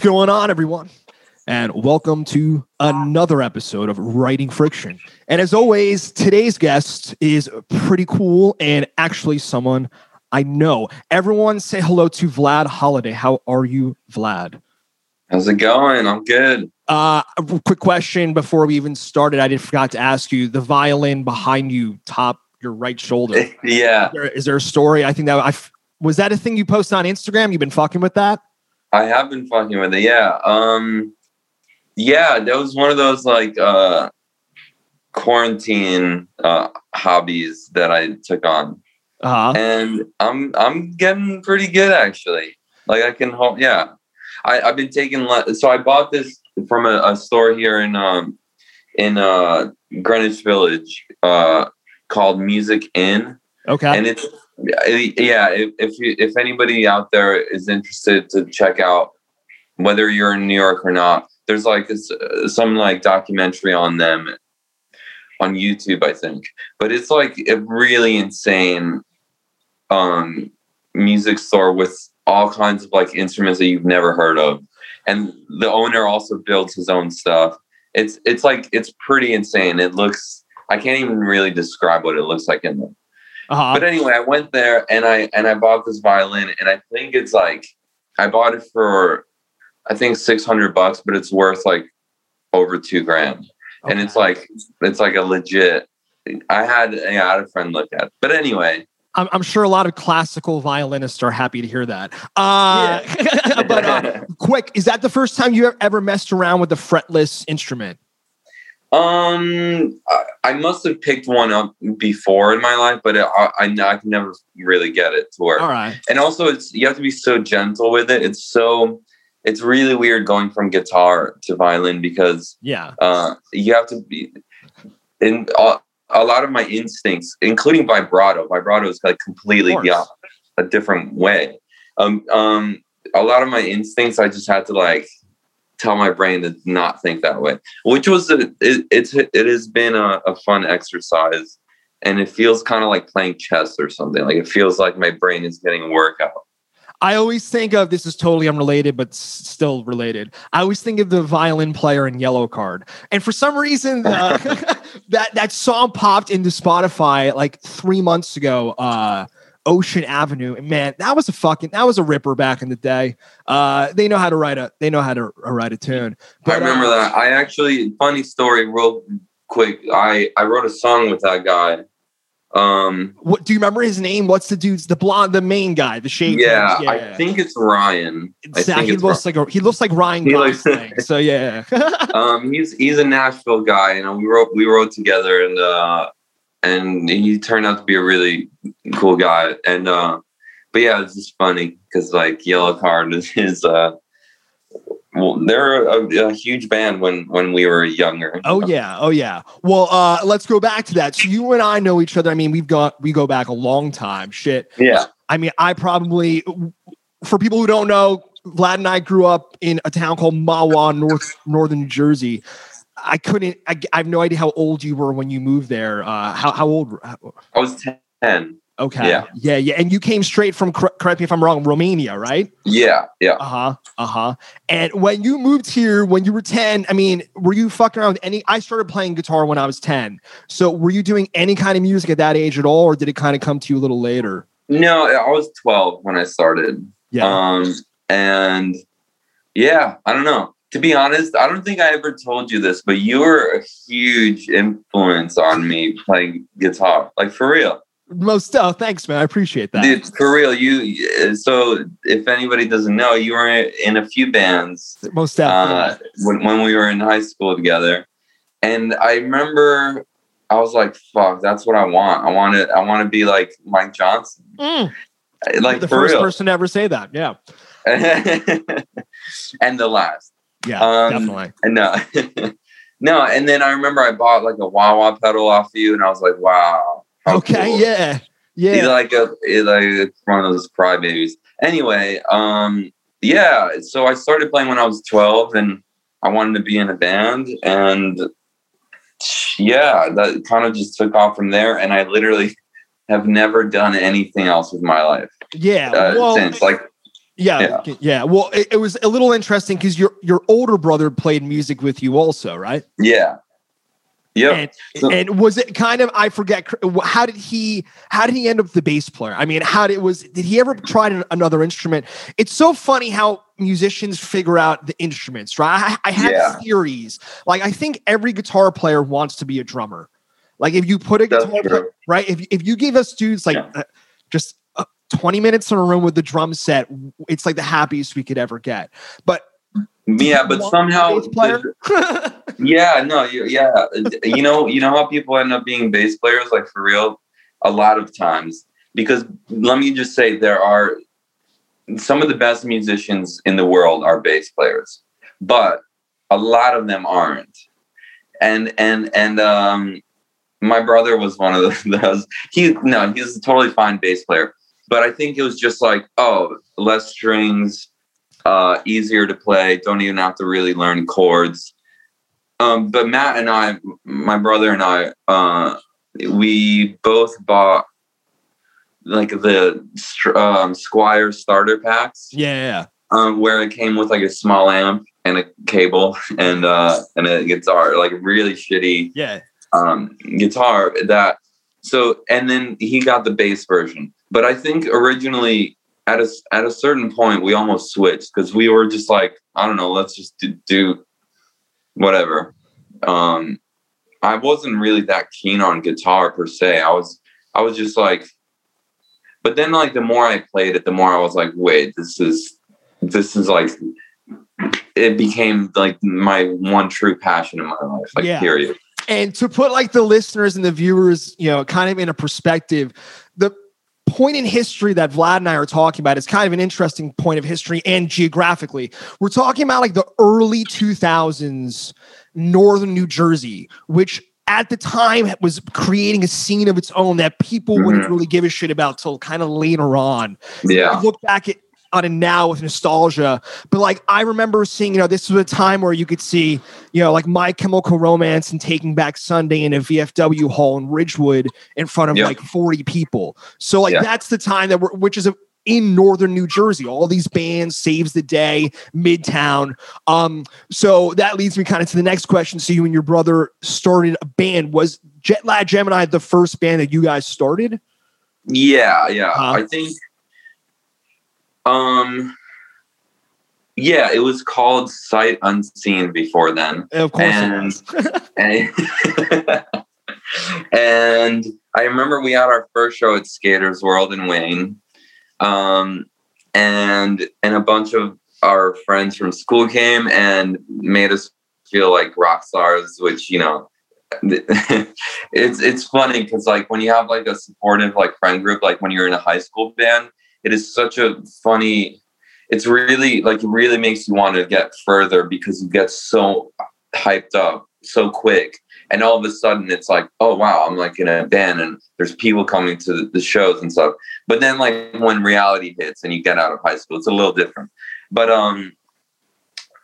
What's going on, everyone? And welcome to another episode of Writing Friction. And as always, today's guest is pretty cool and actually someone I know. Everyone say hello to Vlad Holiday. How are you, Vlad? How's it going? I'm good. Uh, a quick question before we even started. I did forgot to ask you the violin behind you, top your right shoulder. yeah. Is there, is there a story? I think that I was that a thing you posted on Instagram. You've been fucking with that. I have been fucking with it. Yeah. Um yeah, that was one of those like uh quarantine uh hobbies that I took on. Uh-huh. And I'm I'm getting pretty good actually. Like I can hold yeah. I, I've been taking le- so I bought this from a, a store here in um in uh Greenwich Village uh called Music Inn. Okay. And it's yeah if you, if anybody out there is interested to check out whether you're in new york or not there's like a, some like documentary on them on youtube i think. But it's like a really insane um music store with all kinds of like instruments that you've never heard of. And the owner also builds his own stuff. It's it's like it's pretty insane. It looks i can't even really describe what it looks like in there uh-huh. but anyway, I went there and I and I bought this violin, and I think it's like I bought it for I think six hundred bucks, but it's worth like over two grand, okay. and it's like it's like a legit. I had I had a friend look at, it. but anyway. I'm, I'm sure a lot of classical violinists are happy to hear that. Uh, yeah. but uh, quick, is that the first time you ever messed around with a fretless instrument? Um, I, I, must have picked one up before in my life, but it, I, I, I can never really get it to work. All right. And also, it's you have to be so gentle with it. It's so it's really weird going from guitar to violin because yeah, uh, you have to be in a, a lot of my instincts, including vibrato. Vibrato is like completely yeah, a different way. Um, um, a lot of my instincts, I just had to like tell my brain to not think that way which was a, it, it's it has been a, a fun exercise and it feels kind of like playing chess or something like it feels like my brain is getting workout I always think of this is totally unrelated, but still related. I always think of the violin player in Yellowcard, and for some reason, uh, that that song popped into Spotify like three months ago. Uh, Ocean Avenue. And man, that was a fucking that was a ripper back in the day. Uh, they know how to write a they know how to write a tune. But, I remember uh, that. I actually funny story, real quick. I I wrote a song with that guy. Um, what do you remember his name? What's the dude's the blonde, the main guy, the shade? Yeah, yeah, I think it's Ryan. Exactly. He looks Ryan. like a, he looks like Ryan Gosling. so yeah. um, he's he's a Nashville guy, and we wrote we wrote together, and uh, and he turned out to be a really cool guy. And uh, but yeah, it's just funny because like Yellowcard is his. Uh, well, they're a, a, huge band when when we were younger. Oh yeah, oh yeah. Well, uh, let's go back to that. So you and I know each other. I mean, we've got we go back a long time. Shit. Yeah. I mean, I probably for people who don't know, Vlad and I grew up in a town called Mahwah, North Northern New Jersey. I couldn't. I, I, have no idea how old you were when you moved there. Uh, how how old? I was ten. Okay. Yeah. Yeah. Yeah. And you came straight from. Correct me if I'm wrong. Romania, right? Yeah. Yeah. Uh huh. Uh huh. And when you moved here, when you were ten, I mean, were you fucking around with any? I started playing guitar when I was ten. So were you doing any kind of music at that age at all, or did it kind of come to you a little later? No, I was twelve when I started. Yeah. Um. And yeah, I don't know to be honest, I don't think I ever told you this, but you were a huge influence on me playing guitar, like for real. Most oh, thanks, man. I appreciate that. Dude, for real, you. So, if anybody doesn't know, you were in a few bands. Most definitely. Uh, when, when we were in high school together, and I remember I was like, "Fuck, that's what I want. I want to. I want to be like Mike Johnson." Mm. Like the for first real. person to ever say that. Yeah. and the last. Yeah, um, definitely. No, no. And then I remember I bought like a wah wah pedal off you, and I was like, wow. Okay, cool. yeah, yeah. He's like a he's like one of those crybabies. Anyway, um, yeah. So I started playing when I was twelve, and I wanted to be in a band, and yeah, that kind of just took off from there. And I literally have never done anything else with my life. Yeah, uh, well, since like Yeah, yeah. yeah. Well, it, it, was a little interesting because your your older brother played music with you also, right? Yeah. Yeah. And, so, and, was it kind of I forget how did he how did he end up the bass player? I mean, how did was did he ever try another instrument? It's so funny how musicians figure out the instruments, right? I, I have yeah. theories. Like I think every guitar player wants to be a drummer. Like if you put a guitar player, right? If if you give us dudes like yeah. uh, just 20 minutes in a room with the drum set, it's like the happiest we could ever get. But yeah, but somehow, yeah, no, yeah, you know, you know how people end up being bass players, like for real, a lot of times. Because let me just say, there are some of the best musicians in the world are bass players, but a lot of them aren't. And and and um, my brother was one of those. He no, he's a totally fine bass player, but I think it was just like, oh, less strings, uh, easier to play. Don't even have to really learn chords. Um, but Matt and I, my brother and I, uh, we both bought like the um, Squier starter packs. Yeah, um, where it came with like a small amp and a cable and uh, and a guitar, like really shitty. Yeah. Um, guitar that. So and then he got the bass version. But I think originally at a at a certain point we almost switched because we were just like I don't know, let's just do, do whatever. Um, I wasn't really that keen on guitar per se. I was I was just like, but then like the more I played it, the more I was like, wait, this is this is like it became like my one true passion in my life. Like yeah. period. And to put like the listeners and the viewers, you know, kind of in a perspective, point in history that Vlad and I are talking about is kind of an interesting point of history and geographically. We're talking about like the early 2000s, northern New Jersey, which at the time was creating a scene of its own that people mm-hmm. wouldn't really give a shit about till kind of later on. Yeah. look back at on it now with nostalgia. But like I remember seeing, you know, this was a time where you could see, you know, like My Chemical Romance and Taking Back Sunday in a VFW hall in Ridgewood in front of like 40 people. So like yeah. that's the time that we're which is a, in northern New Jersey. All these bands, Saves the Day, Midtown. Um, so that leads me kind of to the next question. So you and your brother started a band. Was Jet Lag Gemini the first band that you guys started? Yeah, yeah. Uh, I think um, yeah, it was called Sight Unseen before then. Of course, and, and, and I remember we had our first show at Skaters World in Wayne, um, and and a bunch of our friends from school came and made us feel like rock stars, which you know. it's it's funny because like when you have like a supportive like friend group like when you're in a high school band it is such a funny it's really like it really makes you want to get further because you get so hyped up so quick. And all of a sudden it's like oh wow i'm like in a band and there's people coming to the shows and stuff. But then like when reality hits and you get out of high school it's a little different. But um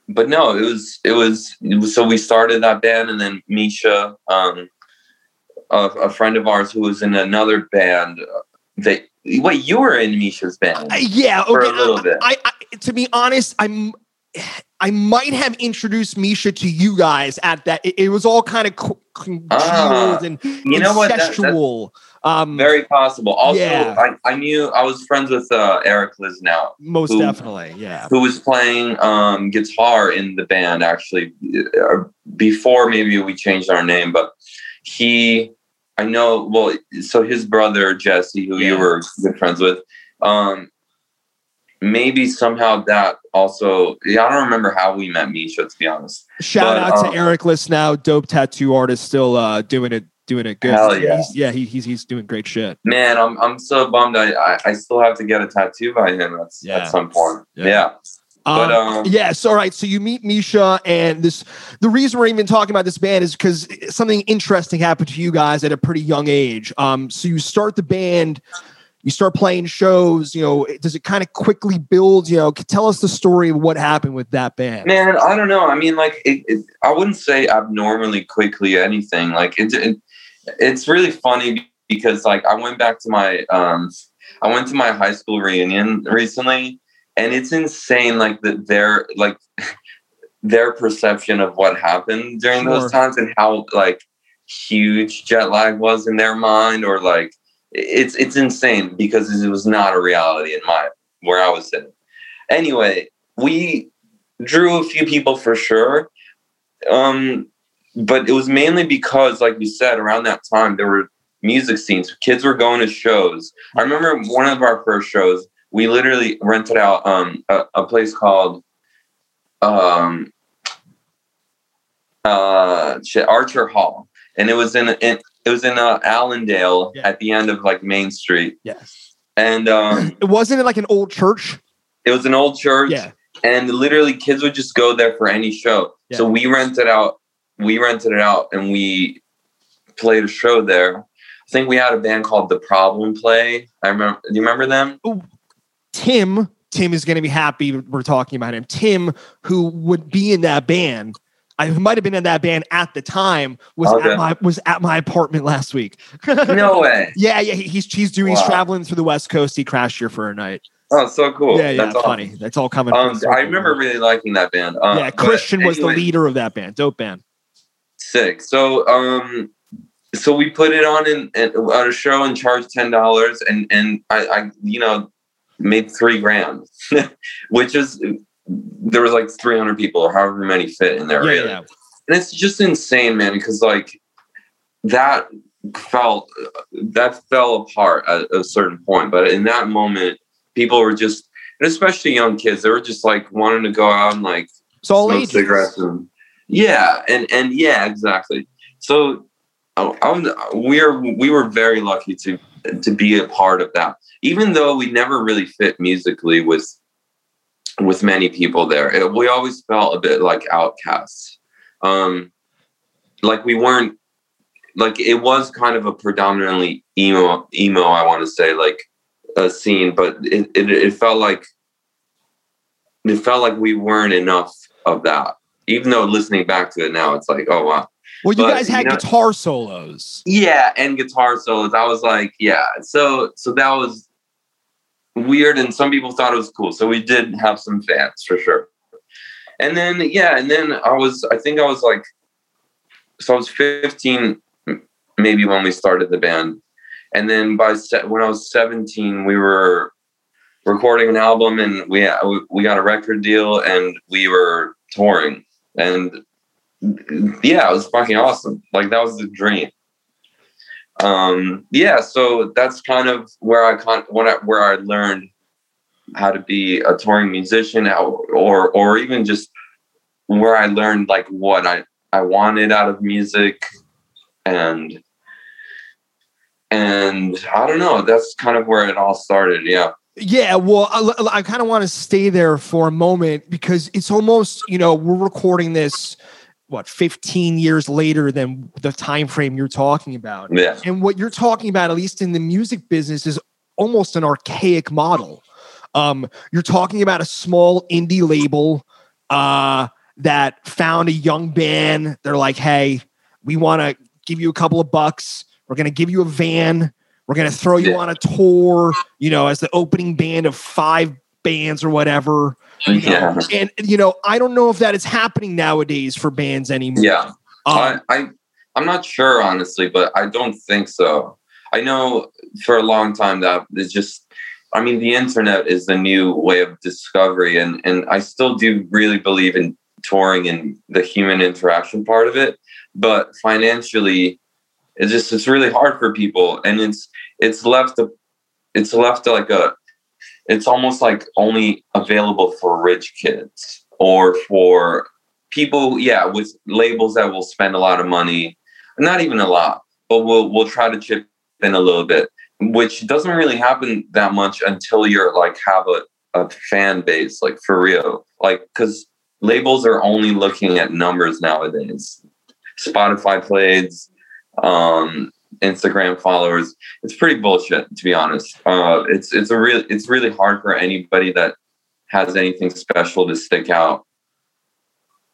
but no it was it was, it was so we started that band and then misha um a, a friend of ours who was in another band they Wait, you were in Misha's band? Uh, yeah, okay. For a little bit. I, I, to be honest, I'm. I might have introduced Misha to you guys at that. It, it was all kind of congealed uh, and you know what? That, um, very possible. Also, yeah. I, I, knew I was friends with uh, Eric Lisnow. Most who, definitely, yeah. Who was playing um, guitar in the band actually uh, before maybe we changed our name, but he I know. Well, so his brother Jesse, who yeah. you were good friends with, um, maybe somehow that also. Yeah, I don't remember how we met Misha. To be honest, shout but, out um, to Eric Lisnow, dope tattoo artist, still uh, doing it doing it good. Hell yeah, he's, yeah, he, he's he's doing great shit. Man, I'm I'm so bummed. I I, I still have to get a tattoo by him at, yeah. at some point. Yeah. yeah. But, um, um, yes, all right. So you meet Misha, and this the reason we're even talking about this band is because something interesting happened to you guys at a pretty young age. Um, so you start the band, you start playing shows. You know, does it kind of quickly build? You know, tell us the story of what happened with that band. Man, I don't know. I mean, like, it, it, I wouldn't say abnormally quickly anything. Like, it, it, it's really funny because, like, I went back to my, um, I went to my high school reunion recently and it's insane like that their like their perception of what happened during Sure. those times and how like huge jet lag was in their mind or like it's it's insane because it was not a reality in my where I was sitting. Anyway, we drew a few people for sure. Um but it was mainly because like you said around that time there were music scenes kids were going to shows i remember one of our first shows we literally rented out um a, a place called um uh archer hall and it was in, in it was in uh, allendale Yeah. at the end of like main street Yes. and um It wasn't it like an old church? it was an old church Yeah. and literally kids would just go there for any show. So we rented out, we rented it out, and we played a show there. I think we had a band called The Problem Play. I remember. Do you remember them? Tim, Tim is going to be happy we're talking about him. Tim, who would be in that band, I might have been in that band at the time, was Okay. at my was at my apartment last week. No way. Yeah, yeah, he- he's he's doing he's traveling through the West Coast. He crashed here for a night. Oh, so cool. yeah, yeah, That's funny. awesome. That's all coming. Um. I remember really liking that band. Uh, yeah, Christian was the leader of that band. Dope band. Sick. So, um, so we put it on in, in on a show and charged ten dollars, and and I, I, you know, made three grand, which is there was like three hundred people or however many fit in there. Yeah, really. yeah. and it's just insane, man, because like that felt that fell apart at a certain point, but in that moment, people were just, and especially young kids, they were just like wanting to go out and like It's all smoke ages. cigarettes and yeah, and and yeah, exactly. So I- I'm, we're we were very lucky to to be a part of that, even though we never really fit musically with with many people there. It- we always felt a bit like outcasts, um, like we weren't like it was kind of a predominantly emo emo. I want to say like a scene, but it, it it felt like it felt like we weren't enough of that. Even though listening back to it now, it's like, oh wow, Well, you But, guys had you know- guitar solos. yeah, and guitar solos. I was like, yeah. So so that was weird, and some people thought it was cool. So we did have some fans for sure. And then yeah, and then I was I think I was like, so I was 15 maybe when we started the band, and then by se- when I was 17, we were recording an album, and we we got a record deal, and we were touring, and yeah, it was fucking awesome. Like that was the dream. Um, yeah, so that's kind of where I con when I, where I learned how to be a touring musician, or or even just where I learned like what I I wanted out of music, and and I don't know. That's kind of where it all started. Yeah. Yeah, well, I, I kind of want to stay there for a moment because it's almost, you know, we're recording this what 15 years later than the time frame you're talking about. Yeah. And what you're talking about at least in the music business is almost an archaic model. Um, you're talking about a small indie label uh, that found a young band. They're like, "Hey, we want to give you a couple of bucks. We're going to give you a van. We're going to throw you Yeah. on a tour, you know, as the opening band of five bands or whatever." Yeah. And you know, I don't know if that is happening nowadays for bands anymore. Yeah. Um, I, I I'm not sure honestly, but I don't think so. I know for a long time that it's just I mean the internet is the new way of discovery and and I still do really believe in touring and the human interaction part of it, but financially it's just it's really hard for people and it's it's left a it's left to like a it's almost like only available for rich kids or for people yeah with labels that will spend a lot of money not even a lot but we'll we'll try to chip in a little bit which doesn't really happen that much until you're like have a, a fan base like for real like because labels are only looking at numbers nowadays. Spotify plays um instagram followers it's pretty bullshit to be honest uh it's it's a real it's really hard for anybody that has anything special to stick out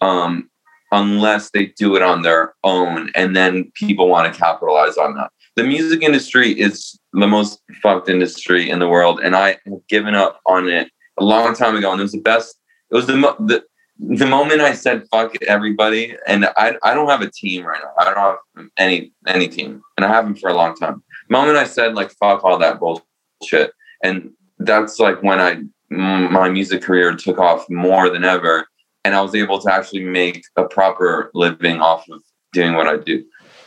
um, unless they do it on their own and then people want to capitalize on that. The music industry is the most fucked industry in the world, and I have given up on it a long time ago, and it was the best. It was the the the moment I said fuck everybody, and I I don't have a team right now. I don't have any any team, and I haven't for a long time. The moment I said like fuck all that bullshit, and that's like when I my music career took off more than ever, and I was able to actually make a proper living off of doing what I do.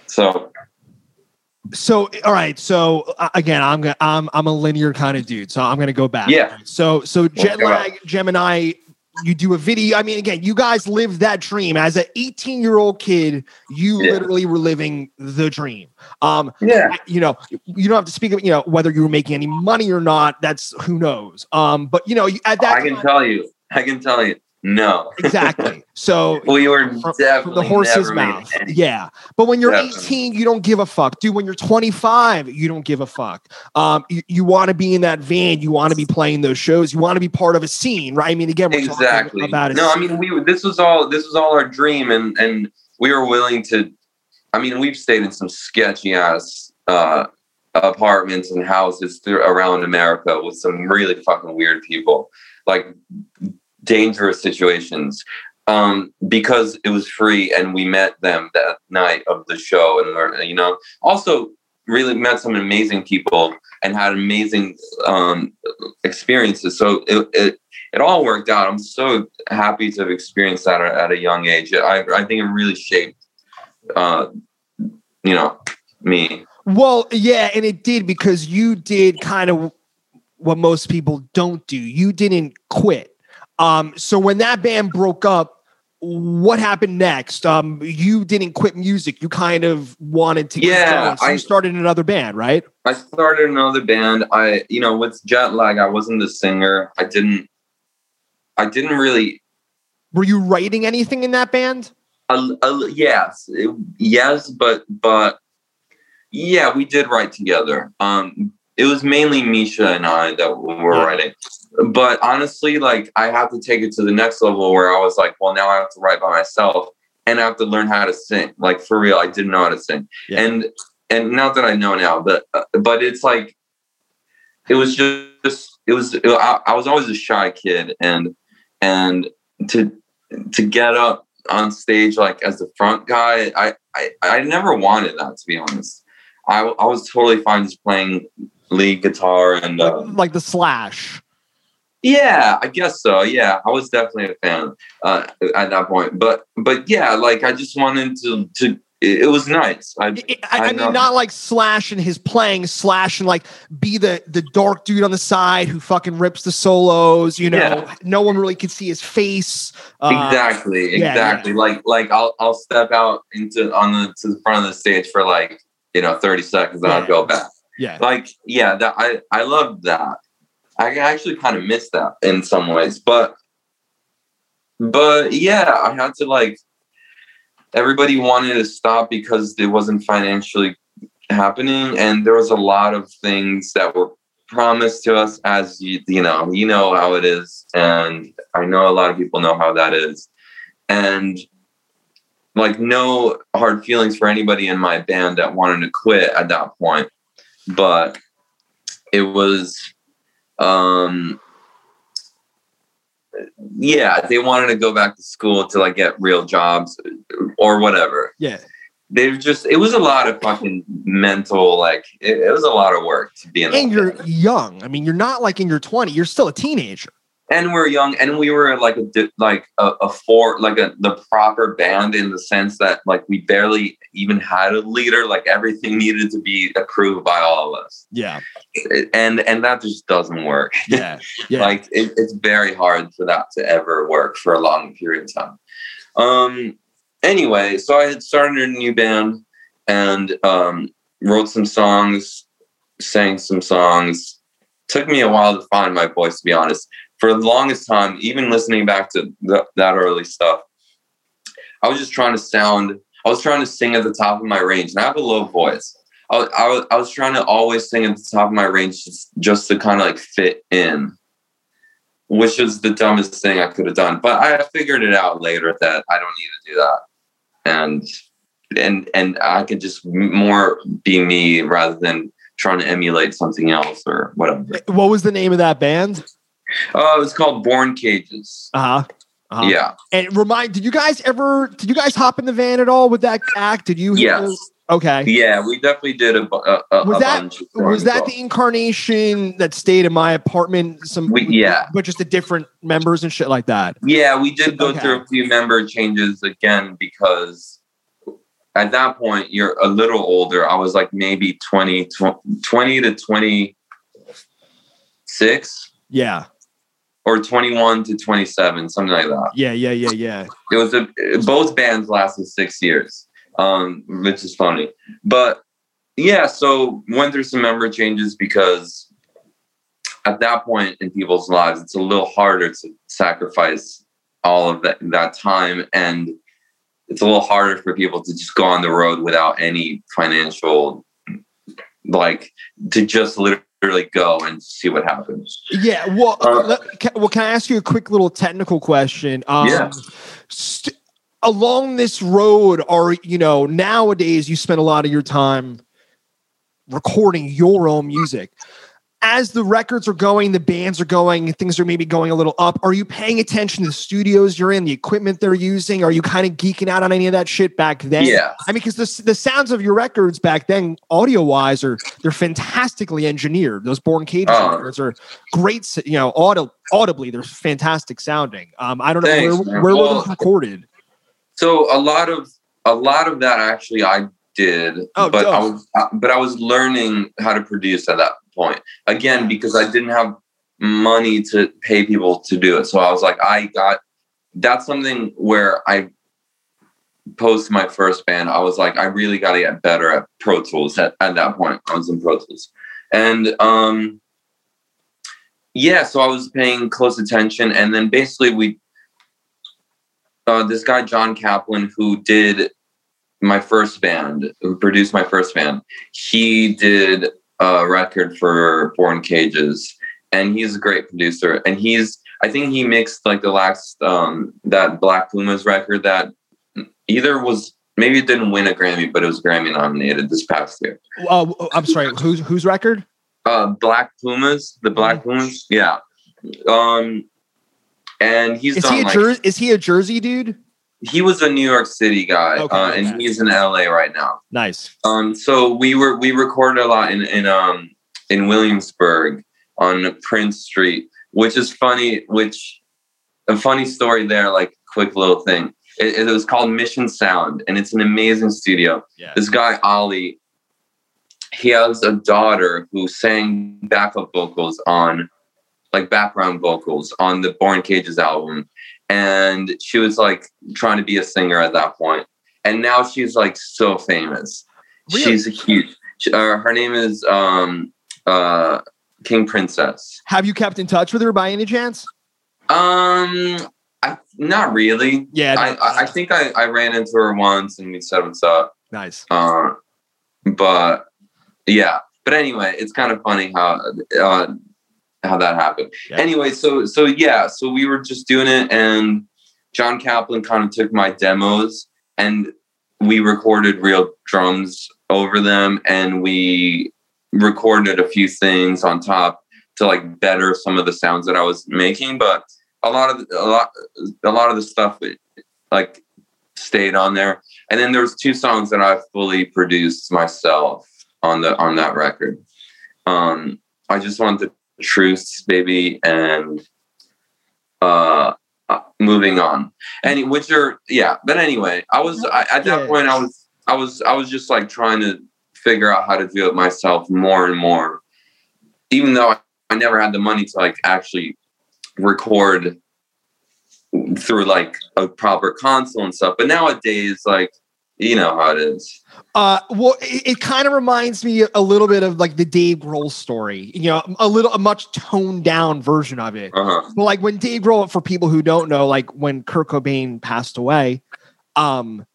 So so all right so uh, again i'm gonna i'm i'm a linear kind of dude so i'm gonna go back Yeah. so so jet lag gemini you do a video i mean again you guys lived that dream as an 18 year old kid you Yeah. literally were living the dream um yeah, you know you don't have to speak of you know whether you were making any money or not that's who knows um but you know at that I can time, tell you. I can tell you. No, exactly so we were from, definitely from the horse's mouth. Yeah. But when you're Definitely. 18, you don't give a fuck. Dude, when you're 25, you don't give a fuck. Um, you, you want to be in that van, you want to be playing those shows, you want to be part of a scene, right? I mean, again, we're exactly talking about a no i mean we this was all this was all our dream and and we were willing to i mean we've stayed in some sketchy ass uh apartments and houses through around america with some really fucking weird people like dangerous situations um because it was free and we met them that night of the show and we're you know also really met some amazing people and had amazing um experiences so it, it it all worked out. I'm so happy to have experienced that at, at a young age. I, I think it really shaped, uh, you know, me. Well, yeah, and it did because you did kind of what most people don't do. You didn't quit. Um, so when that band broke up, what happened next? Um, you didn't quit music. You kind of wanted to. Yeah. So I- you started another band, right? I started another band. I, you know, with jet lag, I wasn't the singer. I didn't, I didn't really. Were you writing anything in that band? Uh, uh, yes, it- yes, but but yeah, we did write together. Um, it was mainly Misha and I that were Yeah. writing. But honestly, like I have to take it to the next level where I was like, well, now I have to write by myself and I have to learn how to sing. Like for real, I didn't know how to sing, Yeah. and and not that I know now, but uh, but it's like it was just it was I, I was always a shy kid, and and to to get up on stage like as the front guy, I I, I never wanted that to be honest. I I was totally fine just playing lead guitar and uh, like the Slash. Yeah, I guess so. Yeah, I was definitely a fan uh, at that point. But but yeah, like I just wanted to to. It, was nice. I, I, I, I mean, know. not like Slash and his playing, Slash and like be the the dark dude on the side who fucking rips the solos. You know, Yeah. no one really could see his face. Uh, exactly, yeah, exactly. Like like I'll I'll step out into on the to the front of the stage for like you know thirty seconds, and Yeah. I'll go back. Yeah. Like yeah, that I I loved that. I actually kind of missed that in some ways, but but yeah, I had to like everybody wanted to stop because it wasn't financially happening and there was a lot of things that were promised to us as you you know you know how it is and i know a lot of people know how that is and like no hard feelings for anybody in my band that wanted to quit at that point but it was um yeah they wanted to go back to school to like get real jobs or whatever Yeah. they just it was a lot of fucking mental like it, it was a lot of work to be in And you're young. I mean, you're not like in your 20. You're still a teenager. And we're young and we were like a like a, a four like a the proper band in the sense that like we barely even had a leader like everything needed to be approved by all of us Yeah. and and that just doesn't work Yeah. Yeah. like it, it's very hard for that to ever work for a long period of time um anyway so i had started a new band and um wrote some songs sang some songs took me a while to find my voice to be honest for the longest time even listening back to th- that early stuff i was just trying to sound i was trying to sing at the top of my range and i have a low voice I, I, I was trying to always sing at the top of my range just, just to kind of like fit in which is the dumbest thing I could have done. But I figured it out later that I don't need to do that, and and and I could just more be me rather than trying to emulate something else or whatever. what was the name of that band? Uh, it was called Born Cages. Uh-huh. uh-huh. Yeah. And remind, did you guys ever? Did you guys hop in the van at all with that act? Did you? Yes. Okay. Yeah, we definitely did a, a, a Was that- Was that the incarnation that stayed in my apartment? Some, We- yeah. but just the different members and shit like that. Yeah, we did go Okay. through a few member changes again because at that point you're a little older. I was like maybe 20, tw- 20 to 26 Yeah, or 21 to 27, something like that. yeah, yeah, yeah, yeah. It was a both bands lasted six years, um, which is funny. But yeah, so went through some member changes because at that point in people's lives, it's a little harder to sacrifice all of that that time, and it's a little harder for people to just go on the road without any financial, like to just literally go and see what happens. Yeah. Well, Uh, let- ca- well, can I ask you a quick little technical question? Um, Yeah. st- along this road, are you know nowadays you spend a lot of your time recording your own music. As the records are going, the bands are going, things are maybe going a little up. Are you paying attention to the studios you're in, the equipment they're using? Are you kind of geeking out on any of that shit back then? Yeah. I mean, because the, the sounds of your records back then, audio wise, are they're fantastically engineered. Those Born Cage Oh. records are great. You know, audi- audibly, they're fantastic sounding. Um, I don't know Thanks, where, man. where were Well, those recorded. So a lot of a lot of that actually I did, Oh, but I was uh, but I was learning how to produce at that point again because I didn't have money to pay people to do it. So I was like, I got that's something where I post my first band. I was like, I really got to get better at Pro Tools at, at that point. I was in Pro Tools, and um, yeah, so I was paying close attention, and then basically we uh, this guy John Kaplan, who did my first band, who produced my first band, he did a record for Born Cages, and he's a great producer. And he's, I think he mixed like the last um, that Black Pumas record that either was maybe it didn't win a Grammy, but it was Grammy nominated this past year. Uh, I'm sorry, whose whose record? Uh, Black Pumas, the Black Pumas, yeah. Um, and he's Is done he a like Jer- is he a Jersey dude? He was a New York City guy, Okay, uh, okay. and he's in LA right now. Nice. Um, so we were we recorded a lot in in um in Williamsburg on Prince Street, which is funny. Which a funny story there, like quick little thing. It, it was called Mission Sound, and it's an amazing studio. Yeah. This guy Ali, he has a daughter who sang backup vocals on, like background vocals on the Born Cages album, and she was like trying to be a singer at that point, and now she's like so famous. Really? She's a huge. she- Uh, her name is um uh King Princess. Have you kept in touch with her by any chance? Um, I not really. Yeah. I I, I think I I ran into her once and we said what's up. nice. Uh, but yeah. But anyway, it's kind of funny how uh, how that happened. Yeah. Anyway, so so yeah, so we were just doing it, and John Kaplan kind of took my demos, and we recorded real drums over them, and we recorded a few things on top to like better some of the sounds that I was making. But a lot of a lot a lot of the stuff like stayed on there and then there's two songs that I fully produced myself on the on that record. Um, I just wanted the truths, baby, and uh, uh, moving on. any which are yeah, but anyway, I was I, at that point I was I was I was just like trying to figure out how to do it myself more and more, even though I, I never had the money to like actually record through like a proper console and stuff. But nowadays, like you know how it is. Uh, well, it, it kind of reminds me a little bit of like the Dave Grohl story. You know, a little, a much toned down version of it. Uh-huh. Well, like when Dave Grohl, for people who don't know, like when Kurt Cobain passed away, um,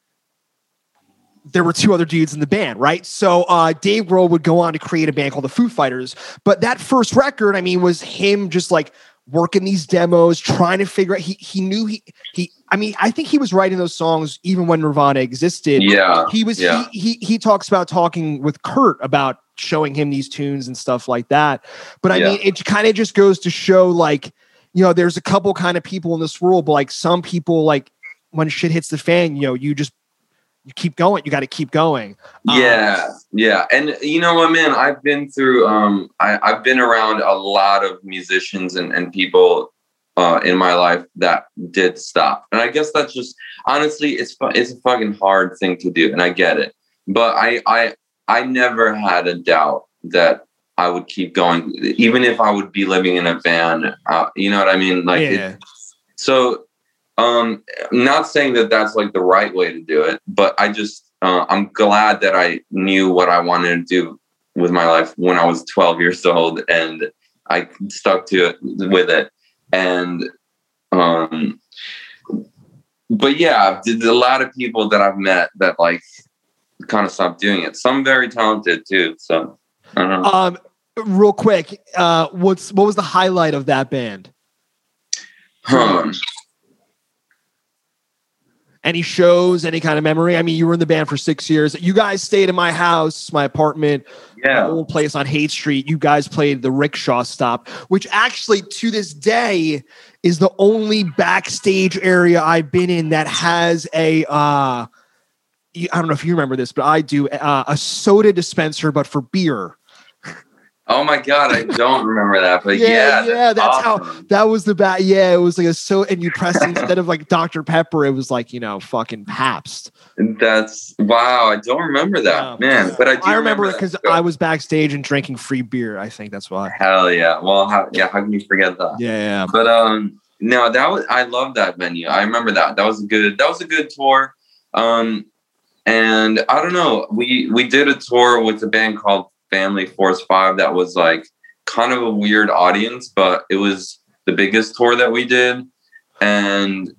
there were two other dudes in the band, right? So uh, Dave Grohl would go on to create a band called the Foo Fighters. But that first record, I mean, was him just like working these demos, trying to figure out. He he knew he he. I mean, I think he was writing those songs even when Nirvana existed. Yeah. He was yeah. he, he he talks about talking with Kurt about showing him these tunes and stuff like that. But I Yeah. mean, it kind of just goes to show like you know, there's a couple kind of people in this world, but like some people, like when shit hits the fan, you know, you just you keep going. You got to keep going. Um, yeah, yeah, and you know what, man? I've been through. Um, I, I've been around a lot of musicians and and people uh, in my life that did stop, and I guess that's just honestly, it's it's a fucking hard thing to do, and I get it. But I I I never had a doubt that I would keep going, even if I would be living in a van. Uh, you know what I mean? Like, yeah. it, so um, not saying that that's like the right way to do it, but I just uh, I'm glad that I knew what I wanted to do with my life when I was 12 years old, and I stuck to it with it. And um, but yeah, a lot of people that I've met that like kind of stopped doing it. Some very talented too. So Um, real quick, uh, what's what was the highlight of that band? Huh. Any shows, any kind of memory? I mean, you were in the band for six years. You guys stayed in my house, my apartment, yeah, old place on Haight Street. You guys played the rickshaw stop, which actually to this day is the only backstage area I've been in that has a uh, I don't know if you remember this, but I do uh, a soda dispenser, but for beer. Oh my god, I don't remember that, but yeah, yeah, yeah that's, that's awesome. how that was the bat. Yeah, it was like a so, and you pressed instead of like Dr Pepper, it was like you know fucking Pabst. That's wow, I don't remember that, yeah. man. But I do I remember it because I was backstage and drinking free beer. I think that's why. Hell yeah! Well, how, yeah, how can you forget that? Yeah, yeah. But um, no, that was I love that venue. I remember that. That was a good. That was a good tour. Um, and I don't know. We we did a tour with a band called Family Force Five that was like kind of a weird audience, but it was the biggest tour that we did. And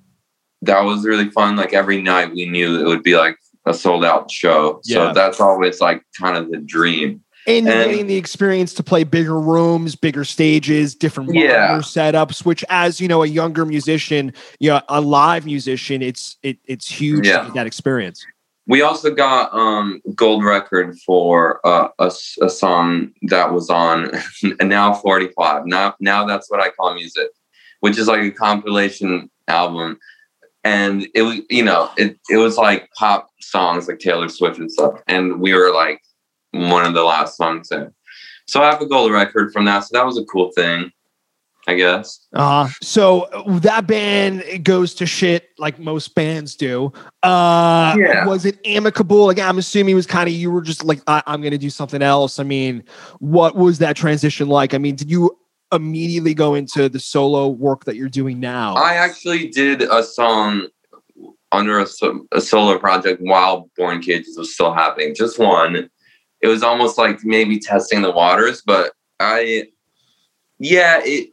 that was really fun. Like every night we knew it would be like a sold out show. Yeah. So that's always like kind of the dream. And, and getting the experience to play bigger rooms, bigger stages, different yeah. setups, which as you know, a younger musician, you know, a live musician, it's it, it's huge yeah. that experience. We also got um, gold record for uh, a, a song that was on now 45. Now, now that's what I call music, which is like a compilation album. And it was, you know, it, it was like pop songs like Taylor Swift and stuff. And we were like one of the last songs there. So I have a gold record from that. So that was a cool thing. I guess. Uh so that band goes to shit like most bands do. Uh yeah. was it amicable? Like I'm assuming it was kind of you were just like I- I'm gonna do something else. I mean, what was that transition like? I mean, did you immediately go into the solo work that you're doing now? I actually did a song under a, a solo project while Born Cages was still happening. Just one. It was almost like maybe testing the waters, but I yeah, it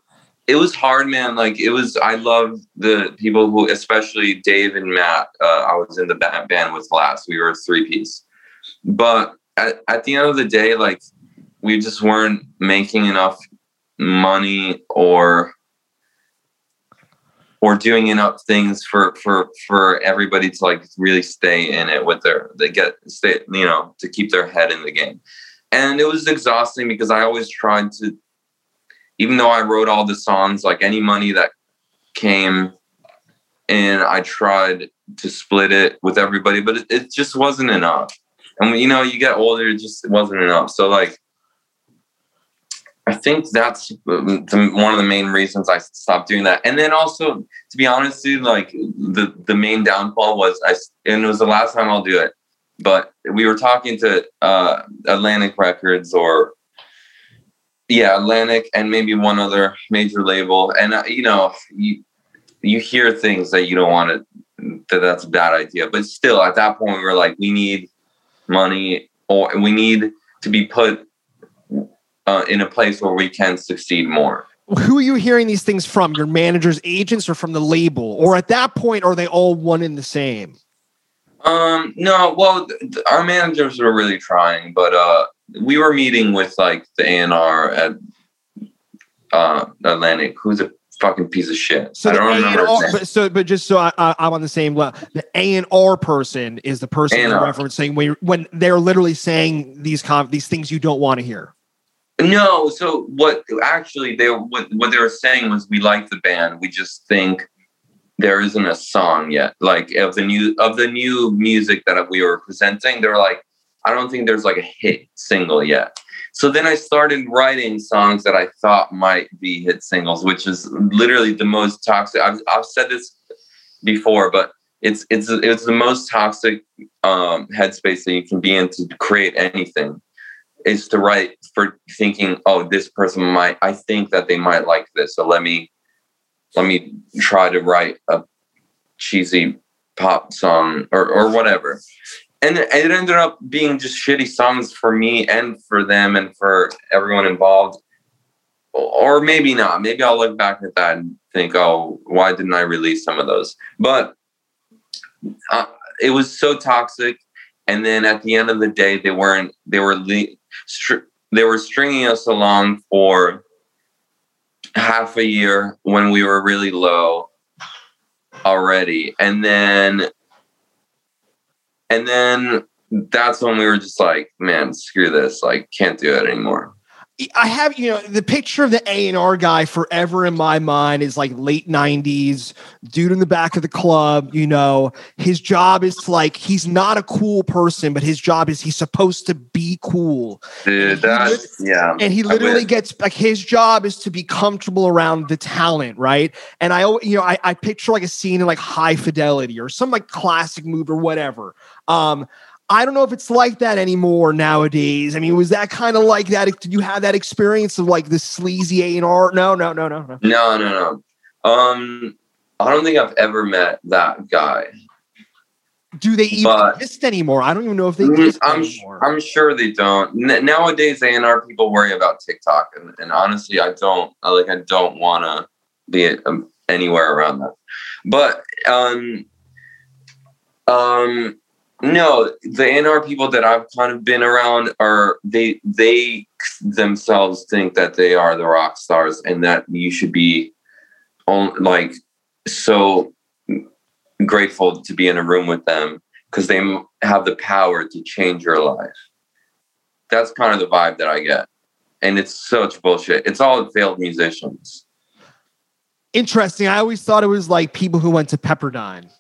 it was hard, man. Like it was. I love the people who, especially Dave and Matt. Uh, I was in the band with last. We were a three piece, but at, at the end of the day, like we just weren't making enough money or or doing enough things for for for everybody to like really stay in it with their they get stay you know to keep their head in the game and it was exhausting because i always tried to even though I wrote all the songs, like any money that came and I tried to split it with everybody, but it, it just wasn't enough. And when, you know, you get older, it just wasn't enough. So like, I think that's the, one of the main reasons I stopped doing that. And then also, to be honest, dude, like the the main downfall was I, and it was the last time I'll do it. But we were talking to uh, Atlantic Records or yeah, Atlantic and maybe one other major label. And uh, you know, you you hear things that you don't want to that that's a bad idea. But still, at that point, we are like, we need money, or we need to be put uh, in a place where we can succeed more. Who are you hearing these things from? Your managers, agents, or from the label? Or at that point, are they all one and the same? Um, no, well, th- our managers were really trying, but uh, we were meeting with like the A&R at uh, Atlantic, who's a fucking piece of shit. So I don't remember. A&R, but so, but just so I, am on the same level, the A and R person is the person you're referencing when when they're literally saying these com- these things you don't want to hear. No, so what actually they what what they were saying was we like the band. We just think there isn't a song yet. Like of the new of the new music that we were presenting, they're like, I don't think there's like a hit single yet. So then I started writing songs that I thought might be hit singles, which is literally the most toxic. I've, I've said this before, but it's it's it's the most toxic um, headspace that you can be in to create anything is to write for thinking, oh, this person might. I think that they might like this, so let me let me try to write a cheesy pop song or or whatever. And it ended up being just shitty songs for me and for them and for everyone involved. Or maybe not. Maybe I'll look back at that and think, oh, why didn't I release some of those? But uh, it was so toxic. And then at the end of the day, they weren't. They were le- str- they were stringing us along for half a year when we were really low already, and then and then that's when we were just like, man, screw this. Like, can't do it anymore. I have, you know, the picture of the A and R guy forever in my mind is like late '90s dude in the back of the club. You know, his job is to like he's not a cool person, but his job is he's supposed to be cool. Dude, that's yeah. And he literally gets like his job is to be comfortable around the talent, right? And I, you know, I, I picture like a scene in like High Fidelity or some like classic movie or whatever. Um, I don't know if it's like that anymore nowadays. I mean, was that kind of like that? Did you have that experience of like the sleazy A and R? No, no, no, no, no, no, no, no. Um, I don't think I've ever met that guy. Do they even but, exist anymore? I don't even know if they mm, exist I'm, anymore. I'm sure they don't. N- nowadays, A and R people worry about TikTok, and, and honestly, I don't. I like. I don't want to be um, anywhere around that. But um, um no, the A&R people that I've kind of been around are they they themselves think that they are the rock stars and that you should be on like so grateful to be in a room with them because they have the power to change your life. That's kind of the vibe that I get. And it's such bullshit. It's all failed musicians. Interesting. I always thought it was like people who went to Pepperdine.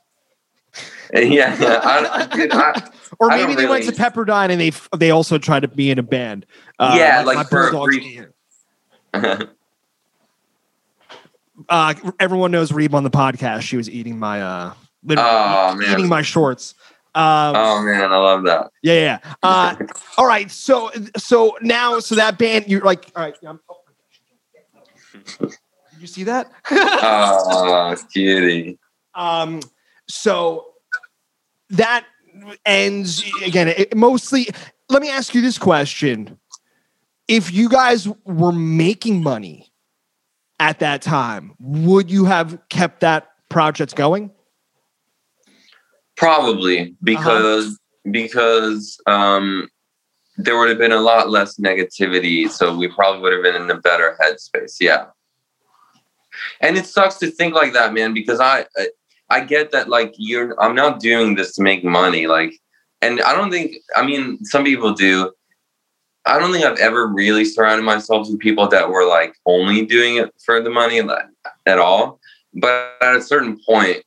yeah, I, I, or maybe they really... went to Pepperdine and they they also tried to be in a band. Uh, yeah, like, like for brief... uh, everyone knows Reeb on the podcast. She was eating my uh, oh, eating my shorts. Um, oh man, I love that. Yeah, yeah. Uh, all right, so so now so that band you're like, all right. I'm, oh Did you see that? oh, kitty. Um. So that ends again. It mostly. Let me ask you this question: If you guys were making money at that time, would you have kept that project going? Probably because uh-huh. because um, there would have been a lot less negativity, so we probably would have been in a better headspace. Yeah, and it sucks to think like that, man. Because I I get that like you're I'm not doing this to make money like and I don't think I mean some people do. I don't think I've ever really surrounded myself with people that were like only doing it for the money at all. But at a certain point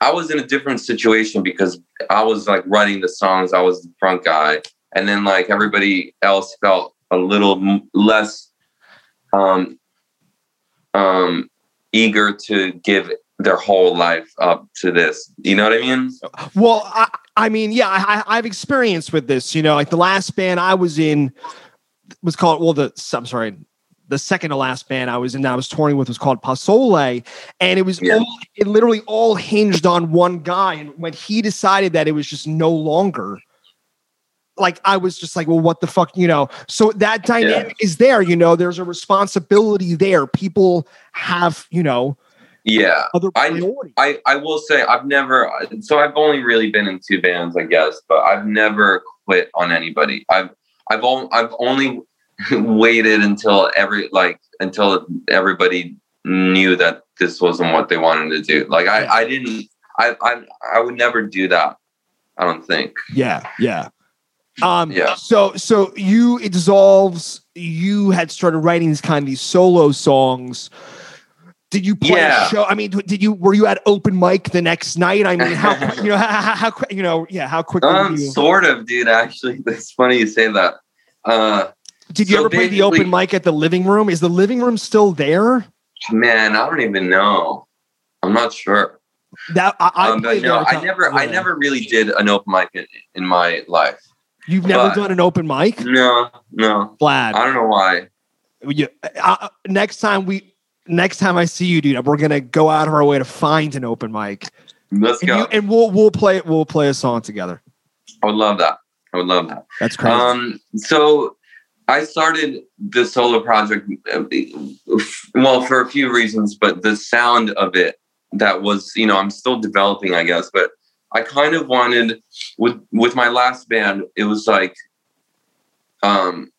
I was in a different situation because I was like writing the songs I was the front guy and then like everybody else felt a little less um um eager to give their whole life up to this. You know what I mean? Well, I, I mean, yeah, I, I've experienced with this. You know, like the last band I was in was called. Well, the I'm sorry, the second to last band I was in, that I was touring with was called Pasole, and it was yeah. all, it literally all hinged on one guy. And when he decided that it was just no longer, like I was just like, well, what the fuck, you know? So that dynamic yeah. is there. You know, there's a responsibility there. People have, you know yeah I, I i will say i've never so i've only really been in two bands i guess but i've never quit on anybody i've i've, only I've only waited until every like until everybody knew that this wasn't what they wanted to do like i i didn't i i, I would never do that i don't think yeah yeah Um, Yeah. So, so you it dissolves. You had started writing these kind of these solo songs. Did you play Yeah. a show? I mean, did you were you at open mic the next night? I mean, how quick- you know how, how, you know yeah how quickly Um, you sort of, dude. Actually, that's funny you say that. Uh, did you so ever play the open mic at the living room? Is the living room still there? man, I don't even know. I'm not sure. That I, I um, but no, I never, I never really did an open mic in, in my life. You've never but- done an open mic, No, no, Vlad. I don't know why. you, uh, next time we next time I see you, dude, we're gonna go out of our way to find an open mic, Let's and, go. you, and we'll we'll play we'll play a song together. I would love that. I would love that. That's crazy. Um, so I started the solo project, uh, well, for a few reasons, but the sound of it that was, you know, I'm still developing, I guess, but I kind of wanted with with my last band, it was like, um,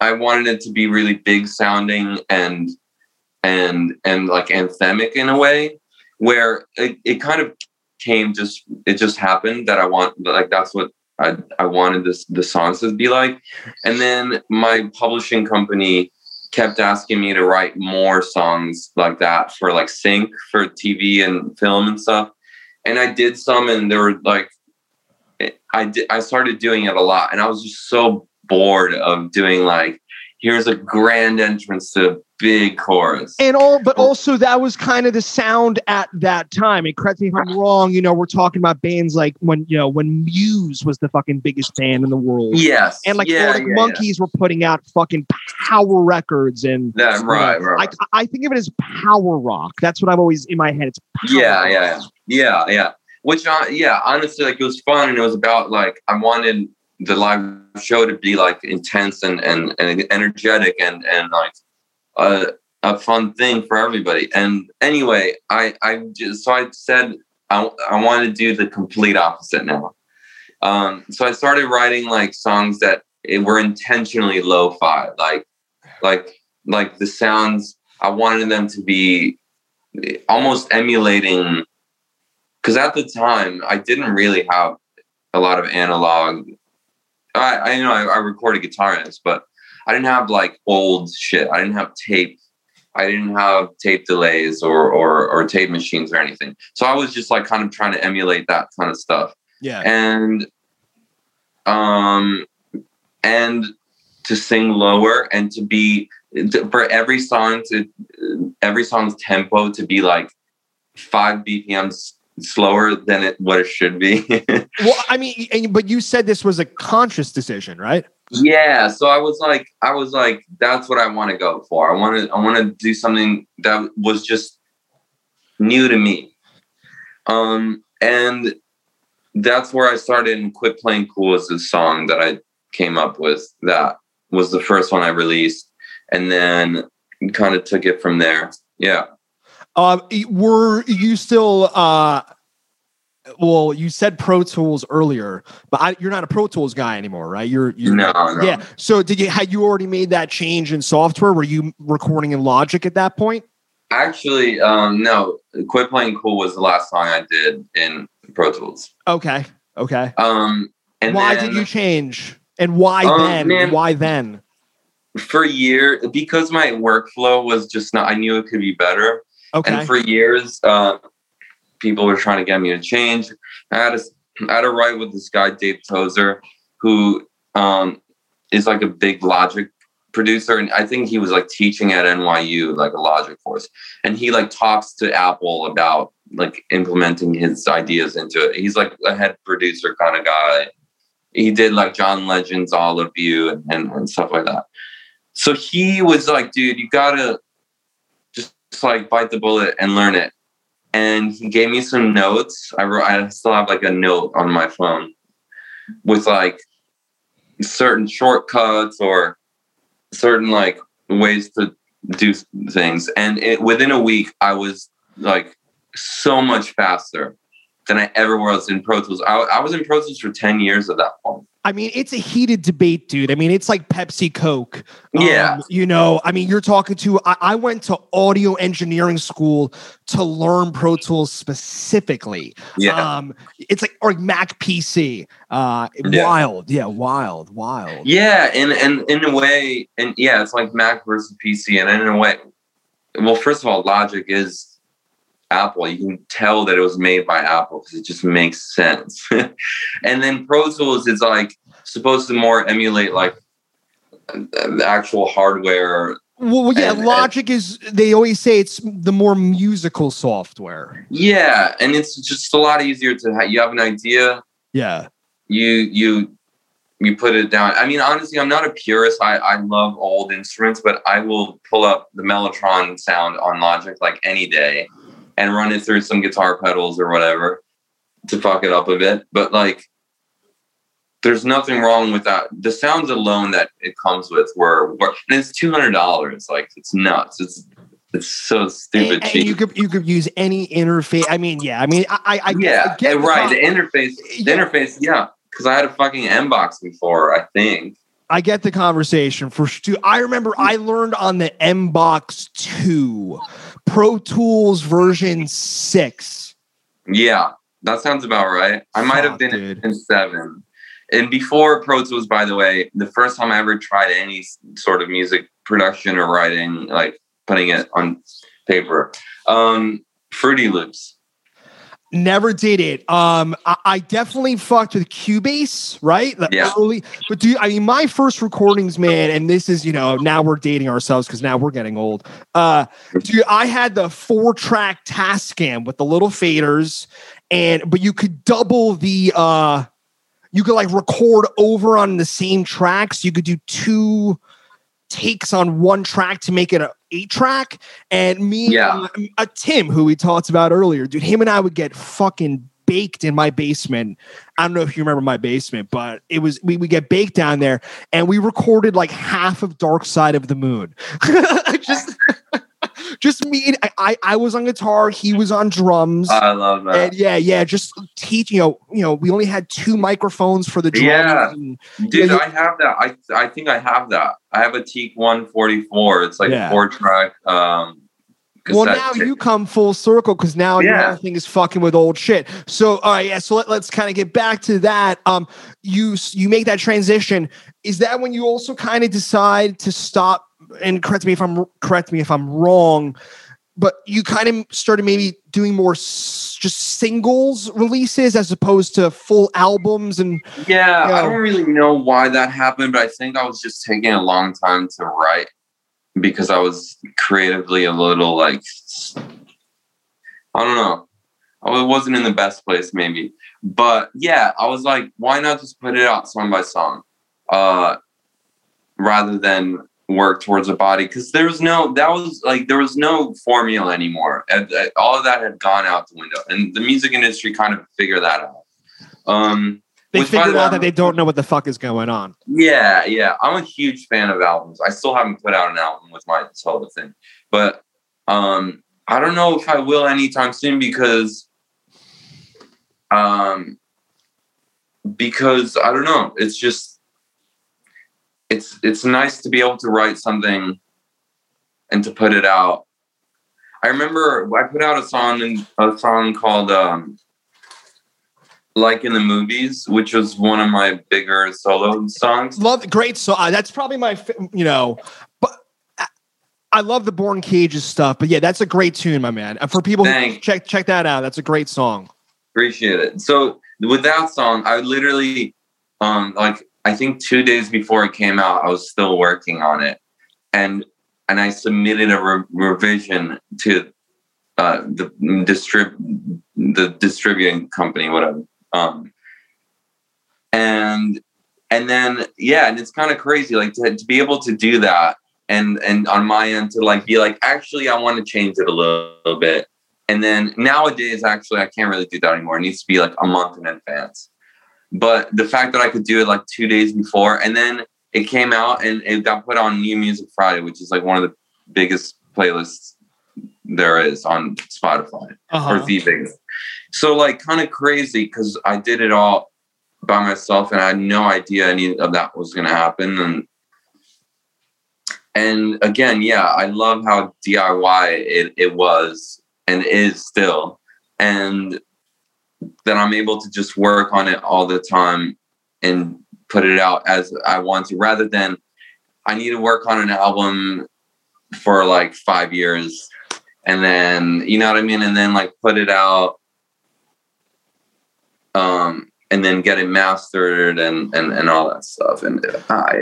I wanted it to be really big sounding and and and like anthemic in a way where it, it kind of came just it just happened that I want like that's what I, I wanted this the songs to be like. And then my publishing company kept asking me to write more songs like that for like sync for TV and film and stuff. And I did some and there were like I did I started doing it a lot and I was just so bored of doing like here's a grand entrance to a big chorus. and all, but also that was kind of the sound at that time. And correct me if I'm wrong. You know, we're talking about bands like when you know when Muse was the fucking biggest band in the world, Yes. and like yeah, yeah, Monkeys were putting out fucking power records and. Yeah. That, right, right, right. I, I think of it as power rock. That's what I've always in my head. It's power yeah, rock. yeah, yeah, yeah, yeah. Which, uh, yeah, honestly, like it was fun, and it was about like I wanted the live show to be like intense and and, and energetic and and like a a fun thing for everybody. And anyway, I I just so I said I I want to do the complete opposite now. Um, so I started writing like songs that it were intentionally lo-fi, like like like the sounds. I wanted them to be almost emulating because at the time I didn't really have a lot of analog. I, I you know I, I recorded guitar in this, but I didn't have like old shit. I didn't have tape. I didn't have tape delays or or or tape machines or anything. So I was just like kind of trying to emulate that kind of stuff Yeah. and um and to sing lower and to be for every song to every song's tempo to be like five bpms slower than it what it should be. Well, I mean, and- but you said this was a conscious decision, right? yeah so i was like i was like that's what i want to go for. I want to i want to do something that was just new to me. Um and that's where i started and quit playing cool as a song that i came up with that was the first one i released and then kind of took it from there. Yeah Um, were you still? uh Well, you said Pro Tools earlier, but I, you're not a Pro Tools guy anymore, right? You're, you're no, no. yeah. So, did you had you already made that change in software? Were you recording in Logic at that point? actually um no quit playing cool was the last song i did in pro tools Okay, okay. um and why then- did you change? And why Um, then? man. Why then? for a year, because my workflow was just not i knew it could be better Okay. and for years uh people were trying to get me to change. I had to i had to write with this guy dave tozer who um is like a big logic producer and i think he was like teaching at nyu like a logic course. And he like talks to apple about like implementing his ideas into it. He's like a head producer kind of guy. He did like john legend's all of you and, and, and stuff like that. So he was like, dude, you gotta just, like bite the bullet and learn it. And he gave me some notes. I wrote, I still have like a note on my phone with like certain shortcuts or certain like ways to do things. And it, within a week, I was like so much faster than I ever was in Pro Tools. I, I was in Pro Tools for 10 years at that point. I mean, it's a heated debate, dude. I mean, it's like Pepsi Coke. Yeah. Um, you know, I mean, you're talking to, I, I, went to audio engineering school to learn Pro Tools specifically. Yeah. Um, it's like, or Mac PC. Uh, yeah. Wild. Yeah. Wild. Wild. Yeah. And, and in a way, and yeah, it's like Mac versus PC. And in a way, well, first of all, Logic is Apple, you can tell that it was made by Apple because it just makes sense. and then Pro Tools is like supposed to more emulate like the actual hardware. Well, yeah, and, Logic and, is. They always say it's the more musical software. Yeah, and it's just a lot easier to have. You have an idea. Yeah. You you you put it down. I mean, honestly, I'm not a purist. I, I love old instruments, but I will pull up the Mellotron sound on Logic like any day and run it through some guitar pedals or whatever to fuck it up a bit. But like, there's nothing wrong with that. The sounds alone that it comes with were, were and it's two hundred dollars. Like it's nuts. It's it's so stupid and, and you could you could use any interface. I mean, yeah. I mean, I, I yeah, I right. The, the interface, the yeah. interface, yeah. Because I had a fucking MBox before, I think. I get the conversation for sure. I remember I learned on the MBox 2, Pro Tools version 6. Yeah, that sounds about right. I might have been dude. in 7. And before Pro Tools, by the way, the first time I ever tried any sort of music production or writing, like putting it on paper, um, Fruity Loops. Never did it. Um, I, I, definitely fucked with Cubase, right? The yeah. Early, but do I mean my first recordings, man? And this is, you know, now we're dating ourselves because now we're getting old. Uh, dude, I had the four track Tascam with the little faders, and but you could double the. uh You could like record over on the same tracks. You could do two takes on one track to make it a eight track. And me, yeah. and, uh, Tim, who we talked about earlier, dude, him and I would get fucking baked in my basement. I don't know if you remember my basement, but it was we would get baked down there, and we recorded like half of Dark Side of the Moon. Just just me. I, I, I was on guitar. He was on drums. I love that. And yeah, yeah. Just teach. You know, you know. We only had two microphones for the drums. Yeah, and, dude, I have that. I I think I have that. I have a TEAC 144. It's like yeah. four track. Um, well, now you come full circle because now yeah. your thing is fucking with old shit. So, all right, yeah. So let, let's kind of get back to that. Um, you you make that transition. Is that when you also kind of decide to stop and correct me if I'm correct me if I'm wrong, but you kind of started maybe doing more s- just singles releases as opposed to full albums and yeah, you know. I don't really know why that happened, but I think I was just taking a long time to write because I was creatively a little like I don't know. I wasn't in the best place maybe. But yeah, I was like, why not just put it out song by song? Uh rather than work towards a body because there was no that was like there was no formula anymore. Uh, all of that had gone out the window. And the music industry kind of figured that out. Um they figured out that they don't know what the fuck is going on. Yeah yeah. I'm a huge fan of albums. I still haven't put out an album with my solo thing. But um i don't know if i will anytime soon because um because i don't know. It's just it's it's nice to be able to write something and to put it out. I remember I put out a song in, a song called um, "Like in the Movies," which was one of my bigger solo songs. Love great song. Uh, that's probably my you know, but. I love the Born Cages stuff, but yeah, that's a great tune, my man. For people who check check that out, that's a great song. Appreciate it. So with that song, I literally um like I think two days before it came out, I was still working on it, and and I submitted a re- revision to uh, the distrib the distributing company, whatever. Um, and and then yeah, and it's kind of crazy, like to, to be able to do that, and and on my end to like be like, actually, I want to change it a little, little bit. And then nowadays, actually, I can't really do that anymore. It needs to be like a month in advance. But the fact that I could do it like two days before, and then it came out and it got put on New Music Friday, which is like one of the biggest playlists there is on Spotify uh-huh. or the biggest. So like kind of crazy because I did it all by myself and I had no idea any of that was gonna happen. And and again, yeah, I love how DIY it, it was and is still. And that I'm able to just work on it all the time and put it out as I want to, rather than I need to work on an album for like five years and then you know what I mean, and then like put it out, um, and then get it mastered and and and all that stuff. And I,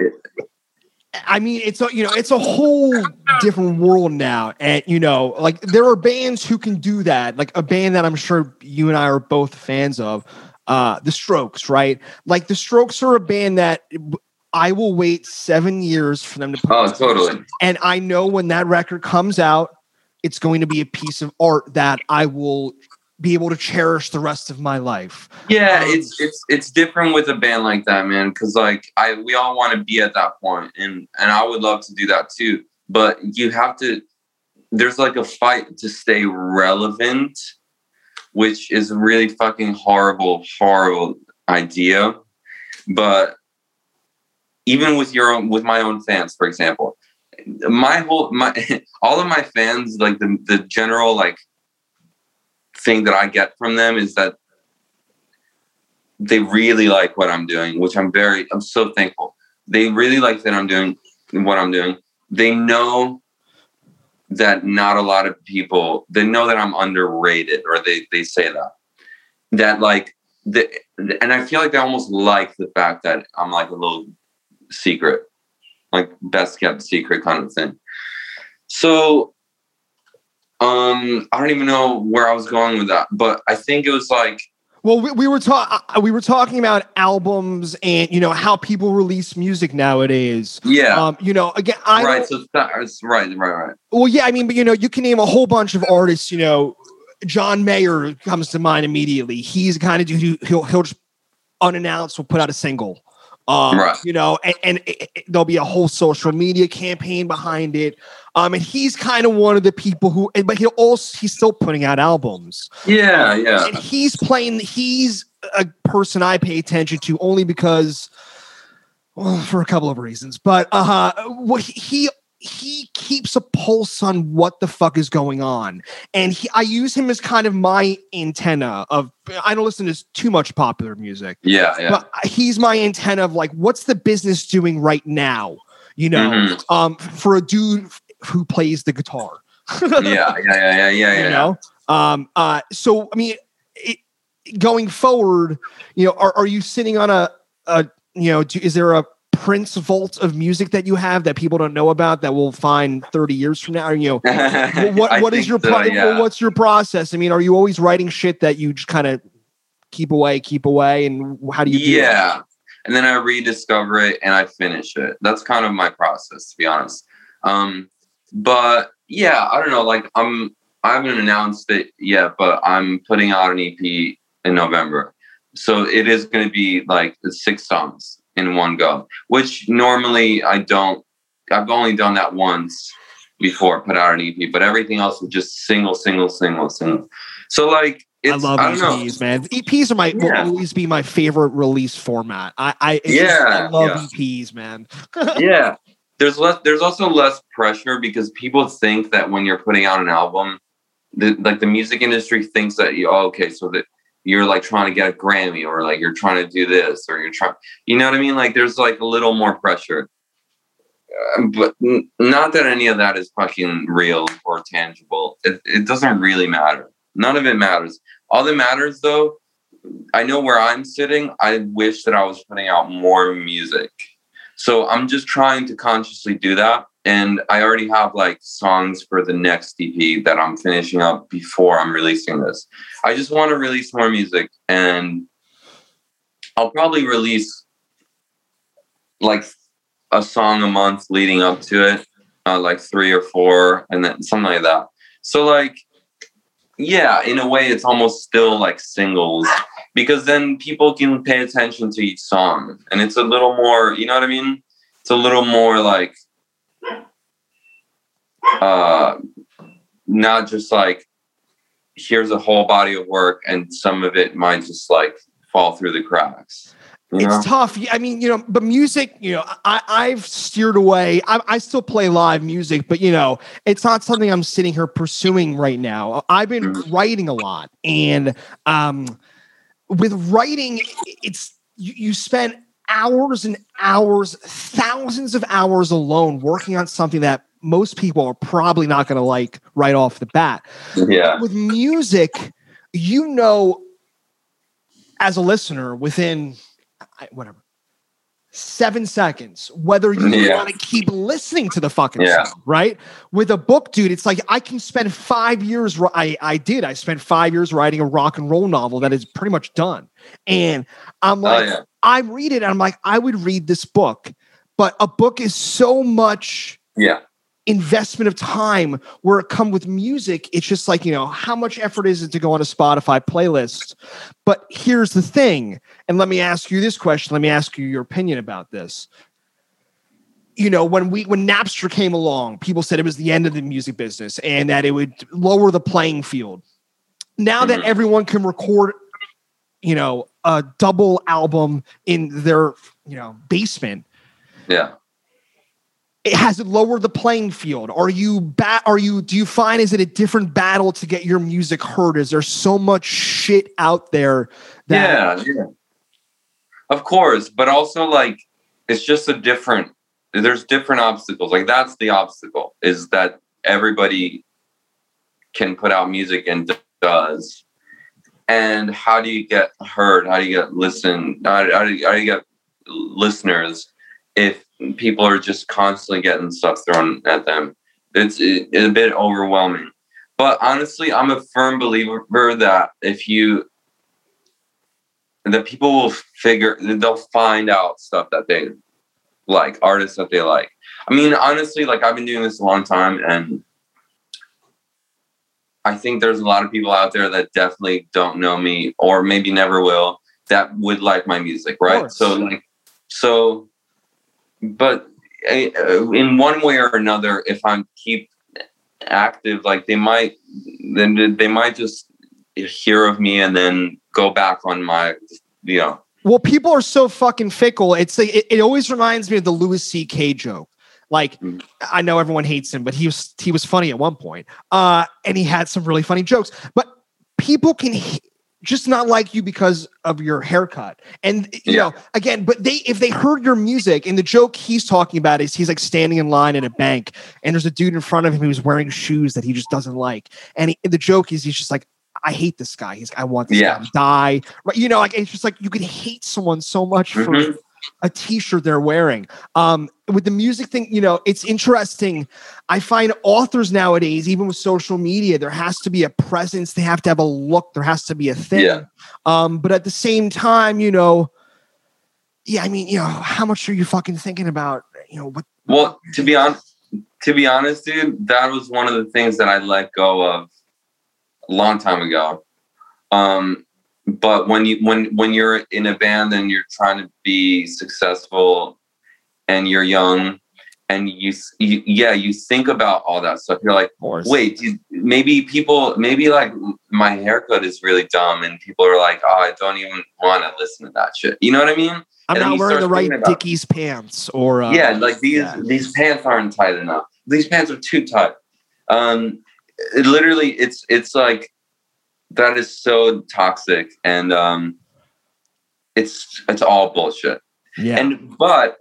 I mean, it's a you know, it's a whole different world now, and you know, like there are bands who can do that. Like a band that I'm sure you and I are both fans of, uh, the Strokes, right? Like the Strokes are a band that I will wait seven years for them to. Oh, totally. And I know when that record comes out, it's going to be a piece of art that I will be able to cherish the rest of my life. Yeah, um, it's it's it's different with a band like that, man. Because like I, we all want to be at that point, and and I would love to do that too. But you have to. There's like a fight to stay relevant, which is a really fucking horrible, horrible idea. But even with your own, with my own fans, for example, my whole my all of my fans like the the general like thing that I get from them is that they really like what I'm doing, which I'm very I'm so thankful. They really like that I'm doing what I'm doing. They know that not a lot of people they know that I'm underrated or they they say that. That like the and I feel like they almost like the fact that I'm like a little secret like best kept secret kind of thing. So um I don't even know where I was going with that, but I think it was like well, we, we were talking. Uh, we were talking about albums and you know how people release music nowadays. Yeah. Um, you know, again, I right. So that's right, right, right. Well, yeah. I mean, but you know, you can name a whole bunch of artists. You know, John Mayer comes to mind immediately. He's the kind of dude who he'll he'll just unannounced will put out a single. Um, right. You know, and, and it, it, there'll be a whole social media campaign behind it. Um, and he's kind of one of the people who, but he'll also he's still putting out albums. Yeah, yeah. And he's playing. He's a person I pay attention to only because, well, for a couple of reasons. But uh, what he he keeps a pulse on what the fuck is going on and he, i use him as kind of my antenna of i don't listen to too much popular music yeah, yeah. but he's my antenna of like what's the business doing right now you know mm-hmm. um for a dude who plays the guitar yeah yeah yeah yeah yeah you know um uh so i mean it, going forward you know are, are you sitting on a a you know do, is there a Prince vault of music that you have that people don't know about that we'll find 30 years from now? You know, what what is your pro- yeah. what's your process? I mean, are you always writing shit that you just kind of keep away, keep away, and how do you? Do yeah, and then I rediscover it and I finish it. That's kind of my process, to be honest. Um, but yeah, I don't know. Like I'm, I haven't announced it yet, but I'm putting out an EP in November, so it is going to be like six songs in one go, which normally I don't. I've only done that once before, put out an EP, but everything else was just single, single, single, single. So like, I love I EPs, know. man. EPs are my yeah. will always be my favorite release format. I, I yeah, just, I love yeah. EPs, man. yeah, there's less. There's also less pressure because people think that when you're putting out an album, the, like the music industry thinks that you. Oh, okay, so that you're like trying to get a Grammy or like you're trying to do this or you're trying, you know what I mean? Like there's like a little more pressure. Uh, but not that any of that is fucking real or tangible. It, it doesn't really matter. None of it matters. All that matters though, I know where I'm sitting. I wish that I was putting out more music. So I'm just trying to consciously do that and I already have like songs for the next EP that I'm finishing up before I'm releasing this. I just want to release more music and I'll probably release like a song a month leading up to it, uh, like three or four, and then something like that. So, like, yeah, in a way, it's almost still like singles because then people can pay attention to each song and it's a little more, you know what I mean? It's a little more like uh, not just like here's a whole body of work and some of it might just like fall through the cracks. You know? It's tough. I mean, you know, but music, you know, I, I've steered away. I, I still play live music, but you know, it's not something I'm sitting here pursuing right now. I've been Mhm. writing a lot, and um, with writing, it's you, you spend hours and hours, thousands of hours alone working on something that most people are probably not going to like right off the bat yeah. with music, you know, as a listener, within whatever seven seconds, whether you Yeah. want to keep listening to the fucking Yeah. song, right? With a book, dude, it's like I can spend five years. I I did. I spent five years writing a rock and roll novel that is pretty much done, and I'm Oh like, yeah. I read it, and I'm like, I would read this book, but a book is so much Yeah. Investment of time where it come with music it's just like you know how much effort is it to go on a spotify playlist but here's the thing and let me ask you this question let me ask you your opinion about this you know when we when napster came along people said it was the end of the music business and that it would lower the playing field now that Mhm. everyone can record you know a double album in their you know basement Yeah. It has it lowered the playing field are you bat are you do you find is it a different battle to get your music heard is there so much shit out there that yeah, yeah. Of course, but also like it's just a different there's different obstacles. Like that's the obstacle is that everybody can put out music and does. And how do you get heard? How do you get listened? How, do you, how do you get listeners if people are just constantly getting stuff thrown at them? It's, it's a bit overwhelming. But honestly, I'm a firm believer that if you that people will figure they'll find out stuff that they like artists that they like i mean honestly like i've been doing this a long time and i think there's a lot of people out there that definitely don't know me or maybe never will that would like my music right so like so but uh, in one way or another if i'm keep active like they might then they might just hear of me and then go back on my you know. Well people are so fucking fickle. It's like it, it always reminds me of the louis ck joke. Like Mm. i know everyone hates him but he was he was funny at one point uh and he had some really funny jokes. But people can just not like you because of your haircut and you Yeah. know again but they if they heard your music and the joke he's talking about is he's like standing in line at a bank and there's a dude in front of him who's wearing shoes that he just doesn't like and he, the joke is he's just like I hate this guy. He's I want this Yeah. guy to die. Right. You know, like it's just like you could hate someone so much for Mhm. A t-shirt they're wearing. Um, with the music thing, you know, it's interesting. I find authors nowadays, even with social media, there has to be a presence. They have to have a look. There has to be a thing. Yeah. Um, but at the same time, you know, yeah, I mean, you know, how much are you fucking thinking about? You know, what? Well, to be honest, to be honest, dude, that was one of the things that I let go of a long time ago. Um, but when you when when you're in a band and you're trying to be successful and you're young and you, you yeah you think about all that stuff you're like wait maybe people maybe like my haircut is really dumb and people are like oh i don't even want to listen to that shit you know what i mean I'm and not wearing the right about- Dickies pants or uh, yeah, like these yeah. these pants aren't tight enough. These pants are too tight. Um, it literally, it's it's like that is so toxic, and um, it's it's all bullshit. yeah. And but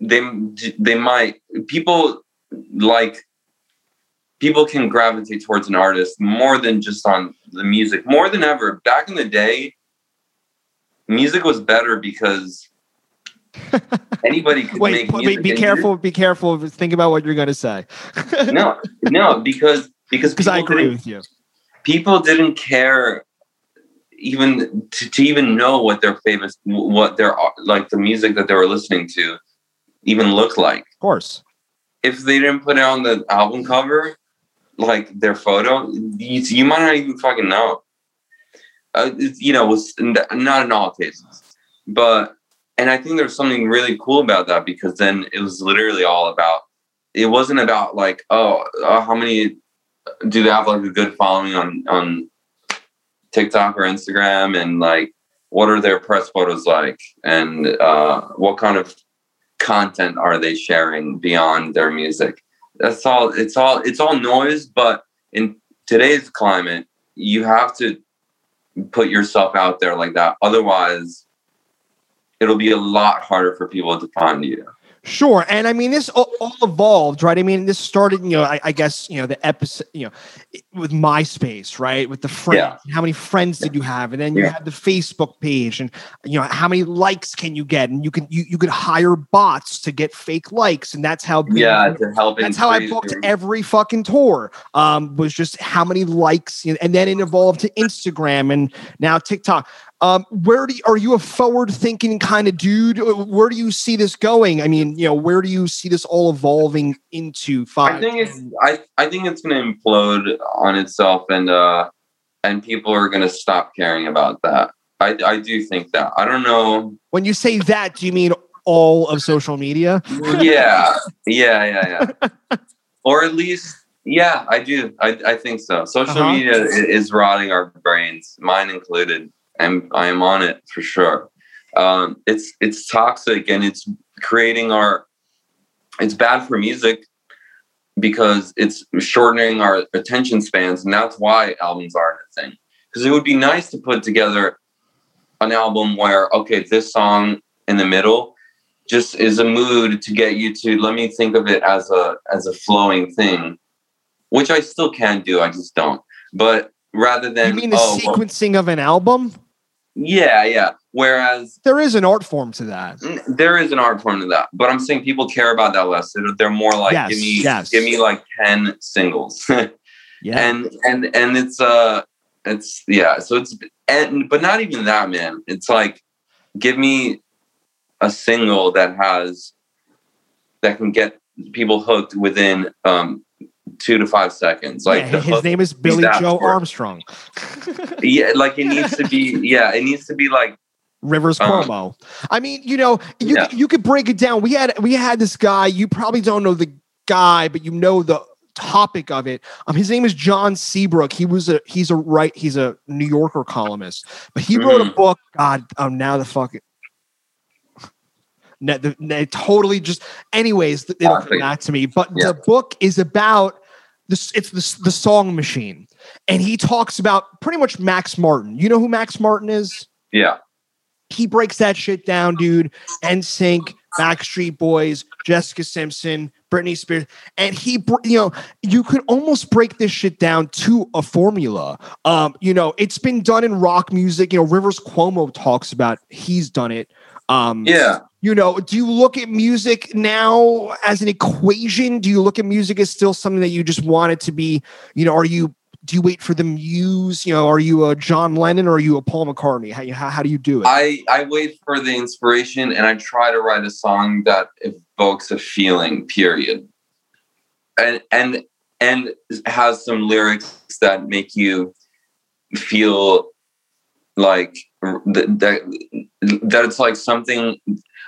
they they might people like people can gravitate towards an artist more than just on the music more than ever back in the day music was better because anybody could Wait, make music be, be careful. Be careful. Think about what you're going to say. no no because because because I agree with you. People didn't care even to, to even know what their famous what their like the music that they were listening to even looked like. Of course. if they didn't put it on the album cover like their photo you, you might not even fucking know. Uh, you know was not in all cases. But and i think there's something really cool about that because then it was literally all about it wasn't about like oh uh, how many do they have like a good following on on TikTok or Instagram? And like what are their press photos like? And uh, what kind of content are they sharing beyond their music? That's all it's all it's all noise but in today's climate you have to put yourself out there like that. Otherwise it'll be a lot harder for people to find you Sure, and I mean this all, all, evolved, right? I mean this started, you know, I, I, guess you know the episode, you know, with MySpace, right? With the friends, yeah. how many friends did you have, and then you yeah. had the Facebook page, and you know how many likes can you get, and you can you, you could hire bots to get fake likes, and that's how yeah to help. That's how I booked every fucking tour. Um, was just how many likes, and then it evolved to Instagram, and now TikTok. Um, where do you, are you a forward thinking kind of dude? Uh, where do you see this going? I mean, you know, where do you see this all evolving into? Five, I think it's I, I think it's going to implode on itself, and uh, and people are going to stop caring about that. I I do think that. I don't know. When you say that, do you mean all of social media? yeah, yeah, yeah, yeah. or at least yeah, I do. I, I think so. Social uh-huh. media is rotting our brains, mine included. I'm I am on it for sure. Um, it's it's toxic and it's creating our. It's bad for music because it's shortening our attention spans, and that's why albums aren't a thing. Because it would be nice to put together an album where okay, this song in the middle just is a mood to get you to let me think of it as a as a flowing thing, which I still can do. I just don't. But rather than you mean the oh, sequencing well, of an album? Yeah, yeah. Whereas there is an art form to that. There is an art form to that, but I'm saying people care about that less. They're more like, yes, give me, yes. give me like ten singles. yeah, and and and it's uh, it's yeah. So it's and but not even that, man. It's like, give me a single that has that can get people hooked within um two to five seconds. Like yeah, his name is Billie Joe Armstrong. yeah, like it needs to be. Yeah, it needs to be like Rivers um, Cuomo. I mean, you know, you yeah. you could break it down. We had we had this guy. You probably don't know the guy, but you know the topic of it. Um, his name is John Seabrook. He was a he's a right he's a New Yorker columnist, but he mm-hmm. wrote a mm-hmm. book. God, um, now the fuck. Ne, the, totally just anyways it'll come back to me but yeah. the book is about this it's the, the song machine. And he talks about pretty much max martin. You know who max martin is? Yeah. He breaks that shit down dude NSYNC backstreet boys jessica simpson britney spears. And he you know you could almost break this shit down to a formula. Um you know it's been done in rock music. You know rivers cuomo talks about he's done it um yeah you know, do you look at music now as an equation? Do you look at music as still something that you just want it to be? You know, are you do you wait for the muse? You know, are you a John Lennon or are you a Paul McCartney? How, how, how do you do it? I, I wait for the inspiration and I try to write a song that evokes a feeling, period. And and and has some lyrics that make you feel like that, that that it's like something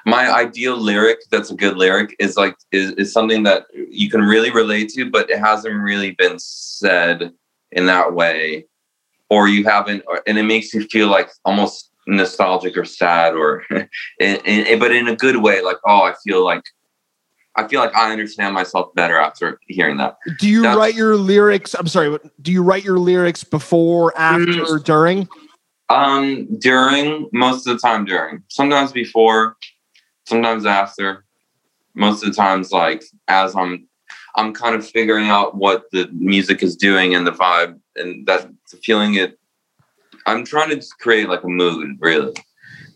my ideal lyric that's a good lyric is like is, is something that you can really relate to but it hasn't really been said in that way. Or you haven't or, and it makes you feel like almost nostalgic or sad or in, in, but in a good way like oh i feel like i feel like i understand myself better after hearing that. Do you that's, write your lyrics i'm sorry do you write your lyrics before after mm, during um during most of the time during. Sometimes before sometimes after. Most of the times like as i'm i'm kind of figuring out what the music is doing and the vibe and that feeling it i'm trying to create like a mood really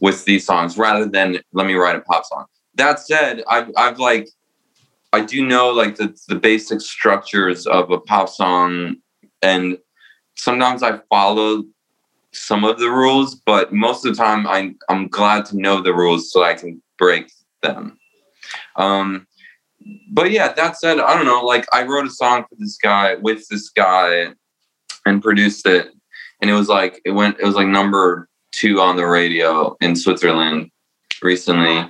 with these songs rather than let me write a pop song. That said i've, I've like i do know like the, the basic structures of a pop song and sometimes i follow some of the rules but most of the time I'm, I'm glad to know the rules so i can break them. Um, but yeah, that said, I don't know. Like I wrote a song for this guy with this guy and produced it, and it was like it went. It was like number two on the radio in Switzerland recently,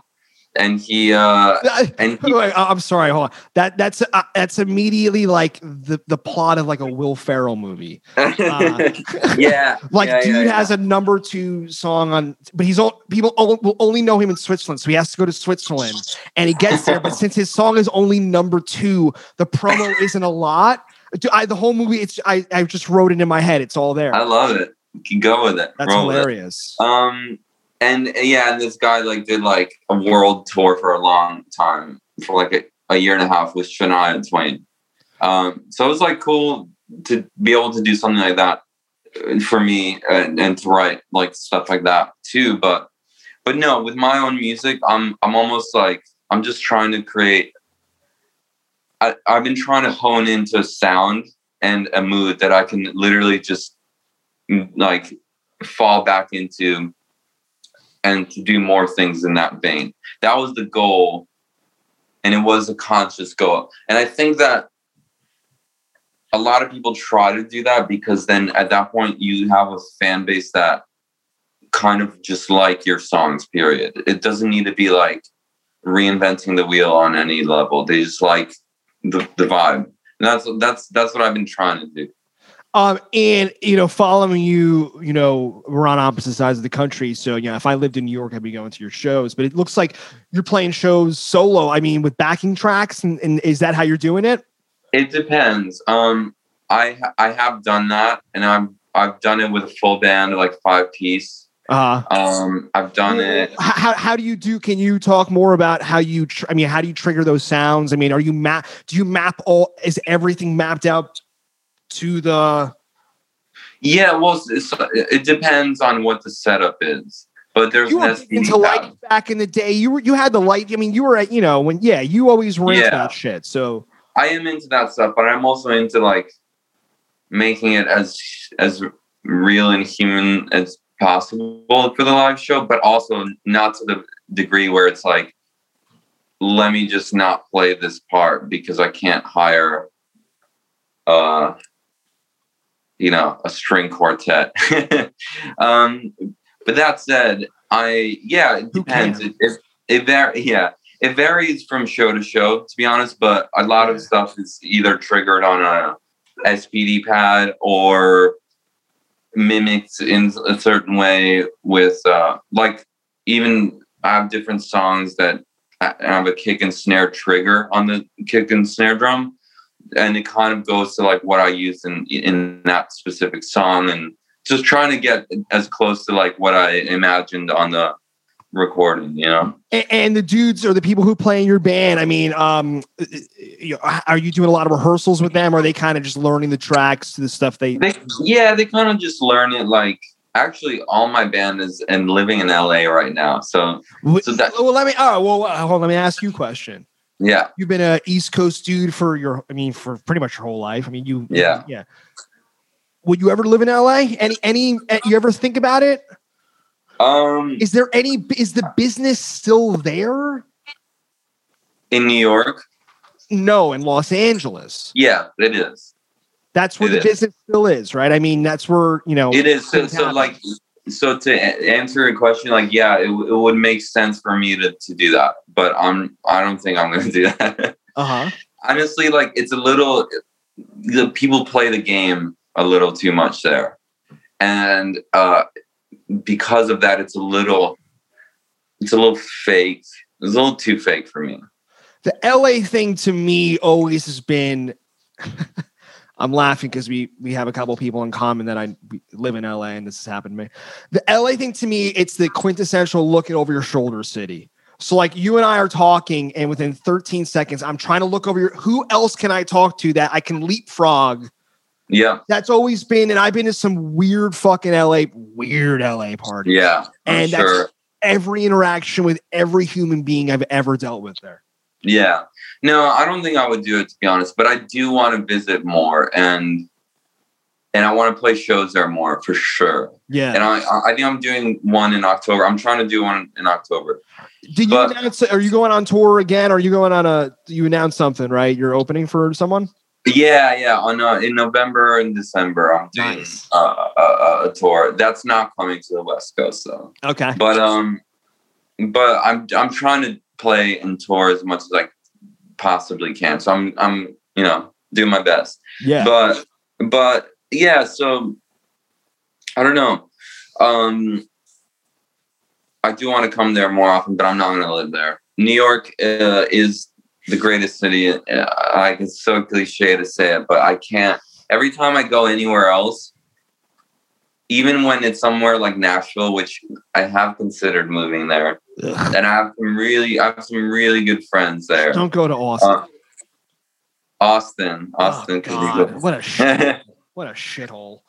and he uh and he, Wait, I'm sorry. Hold on. That that's uh, that's immediately like the the plot of like a Will Ferrell movie. Uh, yeah, Like, yeah, dude yeah, yeah. has a number two song on, but he's all people will only know him in Switzerland, so he has to go to Switzerland, and he gets there. but since his song is only number two, the promo isn't a lot. Dude, I, the whole movie, it's I I just wrote it in my head. It's all there. I love it. You can go with it. That's Roll with it. hilarious. Um, and yeah, and this guy like did like a world tour for a long time, for like a, a year and a half with Shania and Twain. Um, so it was like cool to be able to do something like that uh, for me and, and to write like stuff like that too. But but no, with my own music, I'm I'm almost like I'm just trying to create. I, I've been trying to hone into a sound and a mood that I can literally just mm, like fall back into and to do more things in that vein. That was the goal. And it was a conscious goal. And I think that a lot of people try to do that because then at that point you have a fan base that kind of just like your songs, period. It doesn't need to be like reinventing the wheel on any level. They just like the, the vibe. And that's that's that's what I've been trying to do. Um, and you know, following you, you know, we're on opposite sides of the country. So, you know, if I lived in New York, I'd be going to your shows. But it looks like you're playing shows solo. I mean, with backing tracks, and, and is that how you're doing it? It depends. Um, I I have done that, and I've I've done it with a full band, like five piece. Uh, Um, I've done it. how, how do you do? Can you talk more about how you? Tr- I mean, how do you trigger those sounds? I mean, are you map? Do you map all? Is everything mapped out to the? Yeah, well, it depends on what the setup is. But there's You were into light back in the day. You were you had the light. I mean, you were at you know when yeah, you always were into that shit. So I am into that stuff, but I'm also into like making it as as real and human as possible for the live show, but also not to the degree where it's like, let me just not play this part because I can't hire, uh, you know, a string quartet. um, but that said, I yeah, it depends. It, it, it var- yeah, it varies from show to show, to be honest. But a lot of stuff is either triggered on a SPD pad or mimicked in a certain way with, uh, like, even I have different songs that I I have a kick and snare trigger on the kick and snare drum, and it kind of goes to like what I used in in that specific song, and just trying to get as close to like what I imagined on the recording, you know. and, and the dudes or the people who play in your band. I mean, um, you know, are you doing a lot of rehearsals with them? Or are they kind of just learning the tracks to the stuff they? They, yeah, they kind of just learn it. Like, actually, all my band is and living in LA right now. So so that- well, let me. Oh, well, hold on. Let me ask you a question. Yeah, You've been a East Coast dude for your. I mean, for pretty much your whole life. I mean, you. Yeah. Yeah. Would you ever live in LA? Any? Any? uh, You ever think about it? um, Is there any? Is the business still there? in New York, No, in Los Angeles. yeah, it is. That's where It the is. business still is, right? I mean, that's where you know. It is so, so like so to answer your question, like yeah, it, it would make sense for me to to do that, but I'm I don't think I'm going to do that. Uh huh. Honestly, like it's a little the people play the game a little too much there, and uh, because of that, it's a little it's a little fake. It's a little too fake for me. the LA thing to me always has been I'm laughing because we we have a couple people in common that I live in LA and this has happened to me. The LA thing to me, it's the quintessential looking over your shoulder city. So like you and I are talking, and within 13 seconds, I'm trying to look over your who else can I talk to that I can leapfrog? Yeah, That's always been, and I've been to some weird fucking LA, weird LA parties. yeah, I'm And that's- sure. Every interaction with every human being I've ever dealt with there. Yeah. No, I don't think I would do it to be honest, but I do want to visit more and and I want to play shows there more for sure. Yeah. And I I think I'm doing one in October. I'm trying to do one in October. Did you announce? Are you going on tour again? Are you going on a? You announced something, right? You're opening for someone. Yeah, yeah. On uh, in November and December, I'm doing Nice. uh, a, a, a tour. That's not coming to the West Coast though. Okay. But um, but I'm I'm trying to play and tour as much as I possibly can. So I'm I'm you know doing my best. Yeah. But but yeah, so I don't know. Um I do want to come there more often, but I'm not going to live there. New York uh, is the greatest city. Uh, like it's so cliche to say it, but I can't. Every time I go anywhere else, even when it's somewhere like Nashville, which I have considered moving there, Ugh. and I have some really, I have some really good friends there. Don't go to Austin. Uh, Austin, Austin, oh, God. good. What a shit, what a shithole.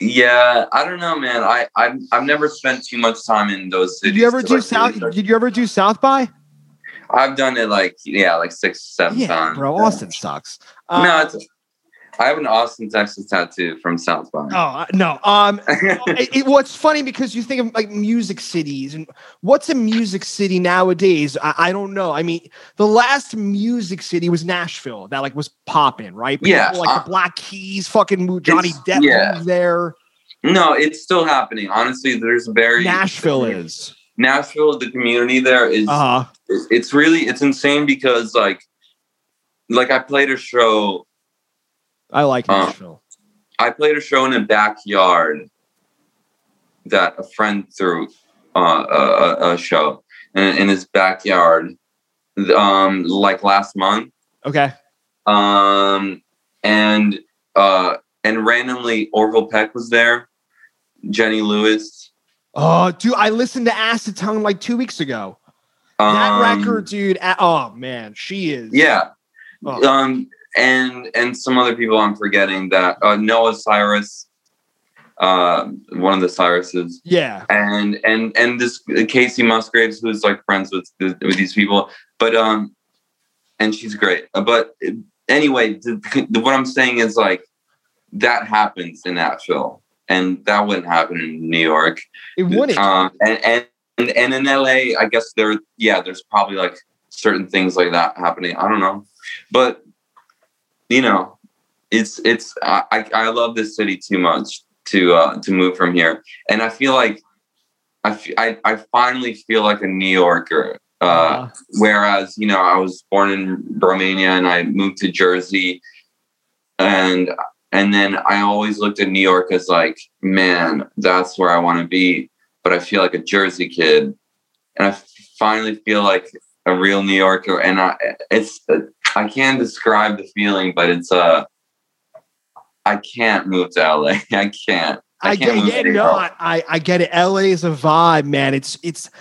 yeah, I don't know, man. I I've, I've never spent too much time in those cities. Did you ever do like, South? really Did you ever do South by? I've done it like yeah, like six, seven Yeah, times. bro. Austin sucks. Uh, no, it's, I have an Austin, Texas tattoo from South by. Oh no. Um. it, it, what's funny because you think of like music cities and what's a music city nowadays? I, I don't know. I mean, the last music city was Nashville that like was popping, right? Yeah, like uh, the Black Keys, fucking moved. Johnny Depp yeah. moved there. No, it's still happening. Honestly, there's very Nashville is. Nashville. The community there is. Uh huh. It's really it's insane because like, like I played a show. I like Uh, Nashville. I played a show in a backyard that a friend threw uh, a, a, show in, in his backyard, um, like last month. Okay. um, and uh, and randomly Orville Peck was there, Jenny Lewis. Oh, dude, I listened to Acid Tongue like two weeks ago. That um, record, dude. oh man, she is. yeah, Oh. um, and and some other people I'm forgetting that uh, Noah Cyrus, uh, one of the Cyruses, Yeah. and and and this Kacey Musgraves who's like friends with with these people, but um, and she's great. Uh, But anyway, the, the, what I'm saying is like that happens in Nashville, and that wouldn't happen in New York. It wouldn't. Um, and and and and in LA, I guess there, yeah, there's probably like certain things like that happening. I don't know, but you know, it's it's I I love this city too much to uh to move from here, and I feel like I f- I, I finally feel like a New Yorker. Uh, Uh, whereas you know I was born in Romania and I moved to Jersey, and and then I always looked at New York as like, man, that's where I want to be. But I feel like a Jersey kid, and I finally feel like a real New Yorker. And I, it's I can't describe the feeling, but it's uh, I can't move to LA. I can't. I, can't get, yeah, no. I, I, I get it. LA is a vibe, man. It's, it's, it-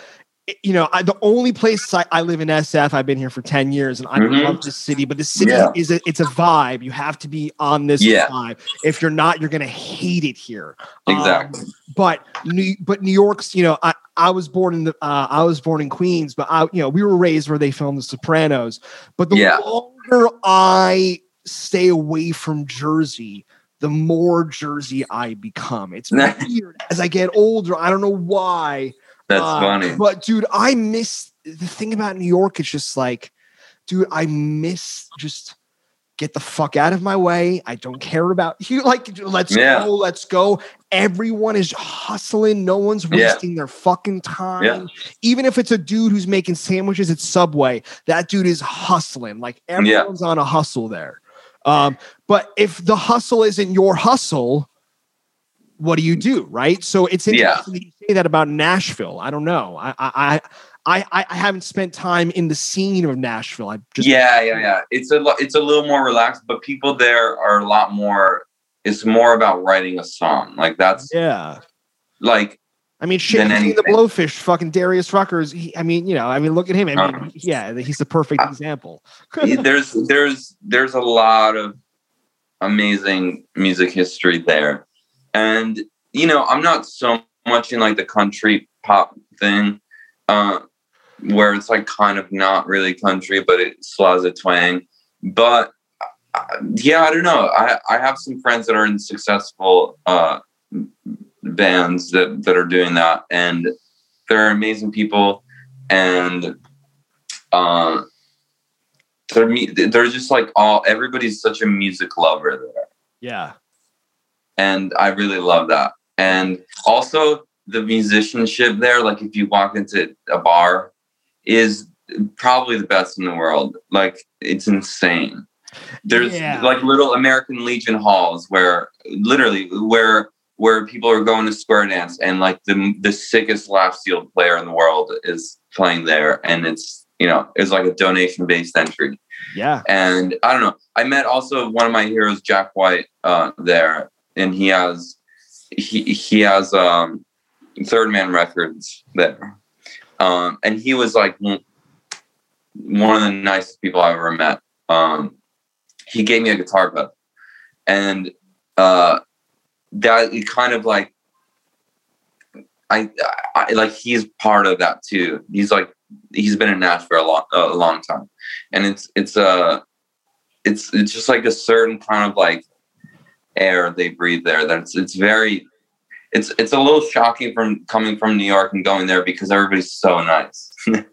you know, I, the only place I, I live in SF. I've been here for ten years, and I Mhm. love this city. But the city Yeah. is a, it's a vibe. You have to be on this Yeah. vibe. If you're not, you're gonna hate it here. Um, Exactly. but New, but New York's, you know, I, I was born in the, uh, I was born in Queens, but I, you know, we were raised where they filmed The Sopranos. But the Yeah. longer I stay away from Jersey, the more Jersey I become. It's weird as I get older. I don't know why. That's Uh, funny. But dude, I miss the thing about New York. It's just like, dude, I miss just get the fuck out of my way. I don't care about you. Like, let's Yeah. go, let's go. Everyone is hustling. No one's Yeah. wasting their fucking time. Yeah. Even if it's a dude who's making sandwiches at Subway, that dude is hustling. Like everyone's on a hustle there. Um, but if the hustle isn't your hustle, what do you do? Right. So it's Yeah. interesting you say that about Nashville. I don't know. I I I I, haven't spent time in the scene of Nashville. I just yeah, yeah, yeah. It's a lo- it's a little more relaxed, but people there are a lot more. It's more about writing a song. Like that's yeah. like I mean, shit, the blowfish, fucking Darius Ruckers. He, I mean, you know, I mean, look at him. I mean, Uh-huh. yeah, he's the perfect example. there's there's there's a lot of amazing music history there, and you know I'm not so much in like the country pop thing, uh, where it's like kind of not really country, but it still has a twang. But uh, yeah, I don't know. I I have some friends that are in successful uh, bands that that are doing that, and they're amazing people, and. Uh, they're they're just like all everybody's such a music lover there yeah. and i really love that and also the musicianship there like if you walk into a bar is probably the best in the world. Like it's insane. There's Yeah. like little American Legion halls where literally where where people are going to square dance and like the the sickest lap steel player in the world is playing there and it's you know it's like a donation based entry Yeah. and I don't know. I met also one of my heroes, Jack White, uh, there, and he has he he has um, Third Man Records there, um, and he was like one of the nicest people I ever met. Um, he gave me a guitar pedal, and uh, that kind of like I, I like he's part of that too. He's like he's been in Nashville a long a long time, and it's it's uh it's it's just like a certain kind of like air they breathe there. That's it's very it's it's a little shocking from coming from New York and going there because everybody's so nice.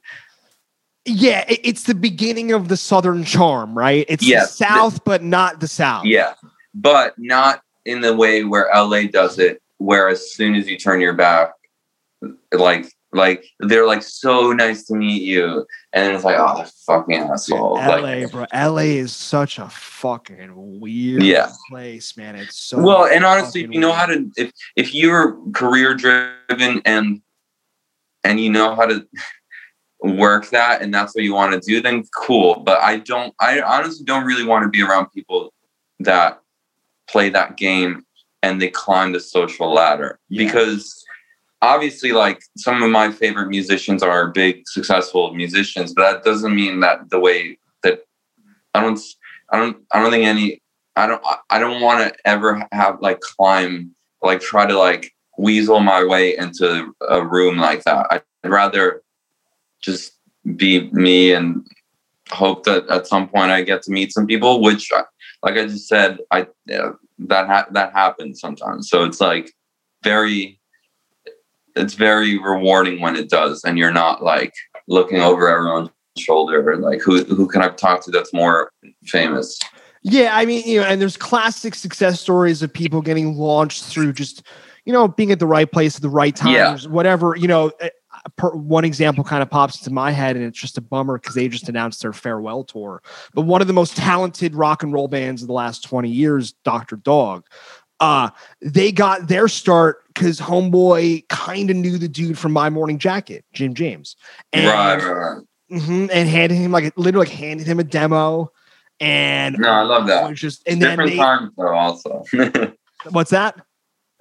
Yeah, it's the beginning of the Southern charm, right? It's Yeah. the South, but not the South. yeah, but not in the way where LA does it, where as soon as you turn your back, like like they're like so nice to meet you, and it's like oh fucking asshole. LA, Like, bro. LA is such a fucking weird Yeah. place, man. It's so well, and honestly, if you know weird. how to if if you're career driven and and you know how to work that and that's what you want to do, then cool. But I don't I honestly don't really want to be around people that play that game and they climb the social ladder. Yeah. Because obviously like some of my favorite musicians are big successful musicians, but that doesn't mean that the way that I don't I don't I don't think any I don't I- don't want to ever have like climb like try to like weasel my way into a room like that. I'd rather just be me and hope that at some point I get to meet some people, which I- like I just said, I yeah, that ha- that happens sometimes. So it's like very it's very rewarding when it does and you're not like looking over everyone's shoulder like who who can I talk to that's more famous. Yeah, I mean, you know, and there's classic success stories of people getting launched through just, you know, being at the right place at the right time, Yeah. or whatever. You know, uh, one example kind of pops into my head, and it's just a bummer because they just announced their farewell tour. But one of the most talented rock and roll bands of the last 20 years, Dr. Dog, uh, they got their start because Homeboy kind of knew the dude from My Morning Jacket, Jim James, and, right, right, right. mhm, and handed him like literally like handed him a demo. And No, I love it that. was just and then different they, times though also. what's that?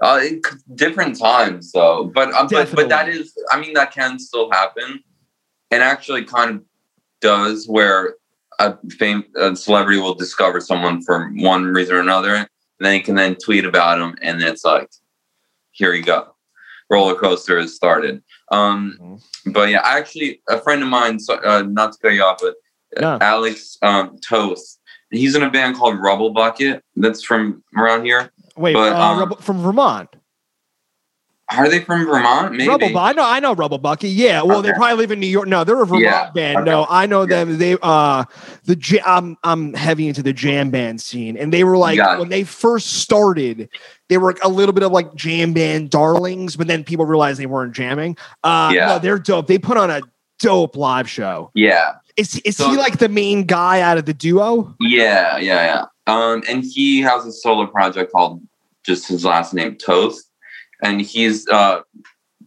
Uh, it, different times though, but uh, but but that is, I mean, that can still happen, and actually kind of does where a fame a celebrity will discover someone for one reason or another, and then you can then tweet about them, and it's like, here you go, roller coaster has started. Um, Mhm. but yeah, actually, a friend of mine, so, uh, not to cut you off, but Yeah. Alex um, Toth, he's in a band called Rubblebucket that's from around here. Wait, But, uh, um, from Vermont. Are they from Vermont? Maybe. Rubble, I know, I know Rubblebucket. Yeah, well, they probably live in New York. No, they're a Vermont Yeah, band. okay. No, I know Yeah. them. They uh, the I'm I'm heavy into the jam band scene, and they were like when they first started, they were a little bit of like jam band darlings, but then people realized they weren't jamming. Uh, Yeah. no, they're dope. They put on a dope live show. Yeah, Is is So- he like the main guy out of the duo? yeah, yeah, yeah. Um, and he has a solo project called just his last name Toth, and he's uh,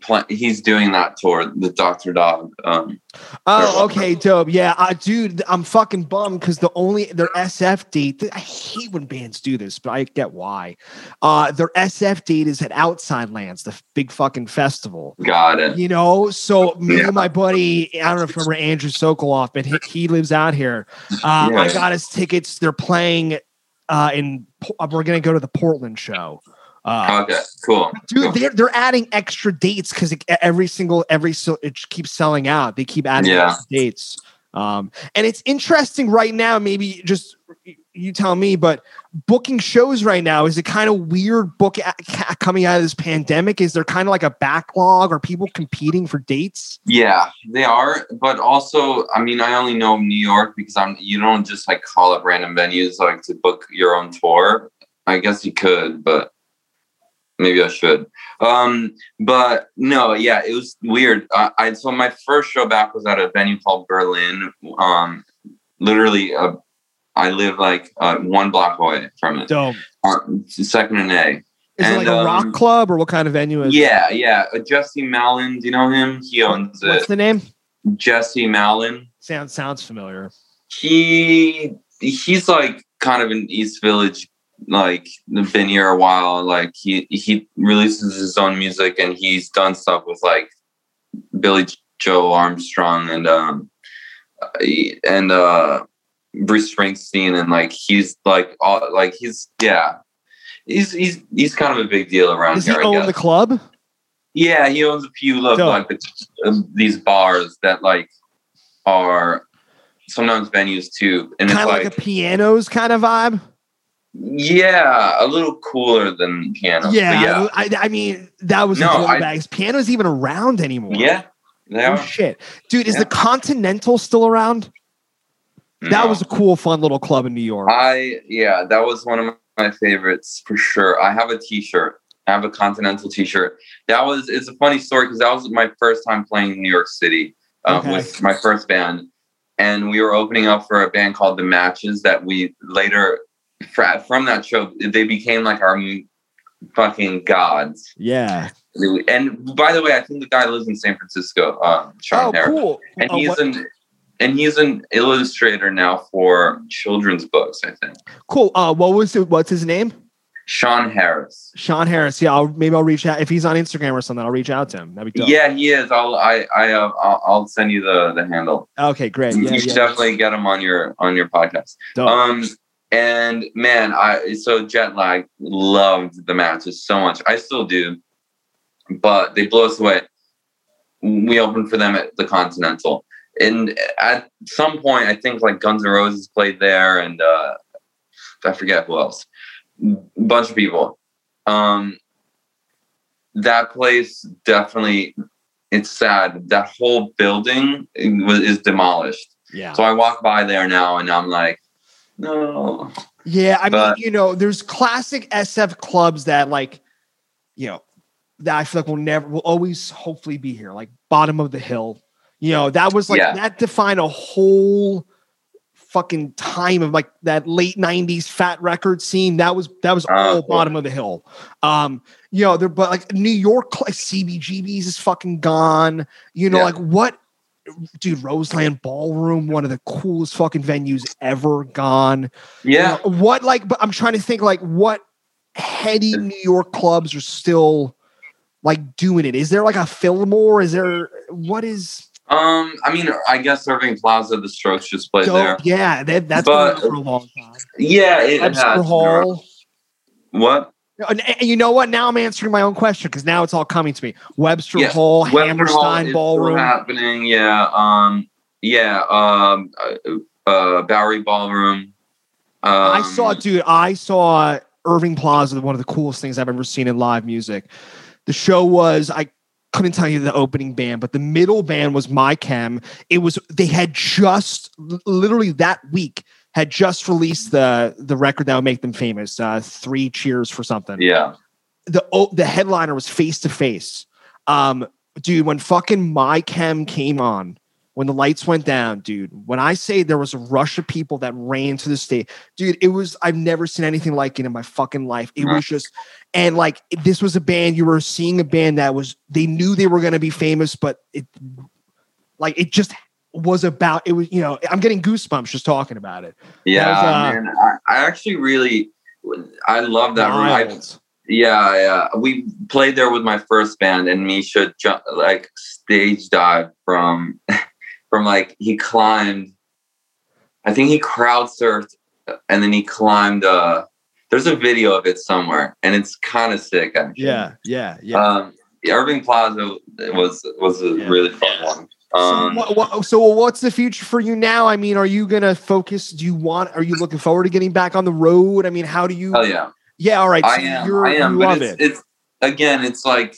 pl- he's doing that tour, the Doctor Dog. Um, Oh, okay, dope. Yeah, uh, dude, I'm fucking bummed because the only their SF date. I hate when bands do this, but I get why. Uh, their SF date is at Outside Lands, the big fucking festival. got it. You know, so me Yeah. and my buddy, I don't know if you remember Andrew Sokoloff, but he, he lives out here. Uh, I got his tickets. They're playing uh, in. We're gonna go to the Portland show. Uh, Okay, cool. Dude, cool. they're they're adding extra dates because every single every so it keeps selling out. They keep adding Yeah. dates. Um, and it's interesting right now. Maybe just you tell me, but booking shows right now is it kind of weird? Book ca- coming out of this pandemic is there kind of like a backlog? Are people competing for dates? Yeah, they are, but also, I mean, I only know New York because I'm. You don't just like call up random venues like to book your own tour. I guess you could, but maybe I should. Um, but no, yeah, it was weird. I, I so my first show back was at a venue called Berlin. Um, literally, uh, I live like uh, one block away from it. Dope. Uh, second and A. Is And, it like a um, rock club or what kind of venue is? it? Yeah, yeah. Uh, Jesse Malin, do you know him? He owns What's it. What's the name? Jesse Malin. Sounds sounds familiar. He he's like kind of an East Village, like been here a while. Like he he releases his own music and he's done stuff with like Billie Joe Armstrong and um and uh Bruce Springsteen and like he's like all like he's yeah. He's he's he's kind of a big deal around Does he here. I own the club? Yeah, he owns a few of like the, um, these bars that like are sometimes venues too, and Kind it's of like, like, a pianos kind of vibe. Yeah, a little cooler than piano. Yeah, yeah, I, I mean that was No, a I-. Is Piano's even around anymore? yeah. Oh shit, dude! Is Yeah. the Continental still around? That was a cool, fun little club in New York. I yeah, that was one of my favorites for sure. I have a T-shirt. I have a Continental T-shirt. That was it's a funny story because that was my first time playing in New York City uh, Okay. with my first band, and we were opening up for a band called The Matches that we later from that show they became like our fucking gods. yeah. And by the way, I think the guy lives in San Francisco, um, Sean Oh, Harris cool. and Uh, he's what- an and he's an illustrator now for children's books. I think cool. Uh, what was it? What's his name? Sean Harris. Sean Harris. Yeah, I'll, maybe I'll reach out if he's on Instagram or something. I'll reach out to him. That'd be dope. Yeah, he is. I'll I I uh, I'll, I'll send you the the handle. Okay, great. you Yeah, should yeah. definitely get him on your on your podcast. Dope. Um and man, I so jet lag loved the matches so much. I still do, but they blew us away. We opened for them at the Continental, and at some point, I think like Guns N' Roses played there, and uh, I forget who else. A bunch of people. Um, that place definitely. It's sad. That whole building was, is demolished. yeah. So I walk by there now, and I'm like, no. Yeah, I But- mean, you know, there's classic SF clubs that like, you know, that I feel like will never will always hopefully be here, like bottom of the hill. You know, that was like Yeah. that defined a whole fucking time of like that late 90s fat record scene. That was that was Oh, all cool. bottom of the hill. Um, you know, there but like New York like CBGB's is fucking gone. You know, Yeah. like what dude, Roseland Ballroom, one of the coolest fucking venues ever gone. Yeah. You know, what like but I'm trying to think like what heady New York clubs are still like doing it. Is there like a Fillmore? Is there what is Um, I mean, I guess Irving Plaza, the Strokes just played dope? there. Yeah, that, that's But- been for a long time. Yeah, it Webster has. Hall. What? And, and you know what? Now I'm answering my own question because now it's all coming to me. Webster Yeah, Hall, Webster Hammerstein still Ballroom. happening. Yeah. Um. Yeah. Um. Uh, uh Bowery Ballroom. Um, I saw, dude. I saw Irving Plaza, one of the coolest things I've ever seen in live music. The show was I couldn't tell you the opening band, but the middle band was My Chem. It was they had just literally that week had just released the the record that would make them famous. Uh, three cheers for something. Yeah. The oh, the headliner was face to face. Um, dude, when fucking My Chem came on, when the lights went down, dude, when I say there was a rush of people that ran to the stage, dude, it was I've never seen anything like it in my fucking life. It was just and like this was a band you were seeing a band that was they knew they were going to be famous, but it like it just was about it was you know I'm getting goosebumps just talking about it. Yeah. was, uh, man, I, I actually really, I love that room. Yeah. Yeah. We played there with my first band, and Misha ju- like stage dive from, from like he climbed. I think he crowd surfed, and then he climbed. Uh, there's a video of it somewhere, and it's kind of sick. Actually. Yeah, yeah, yeah. Um, Irving Plaza was was a Yeah. really fun one. Um, so, what, so what's the future for you now? I mean, are you gonna focus? Do you want? Are you looking forward to getting back on the road? I mean, how do you? hell yeah, Yeah, all right. So I am. You're, I am. But it's, it. it's again, it's like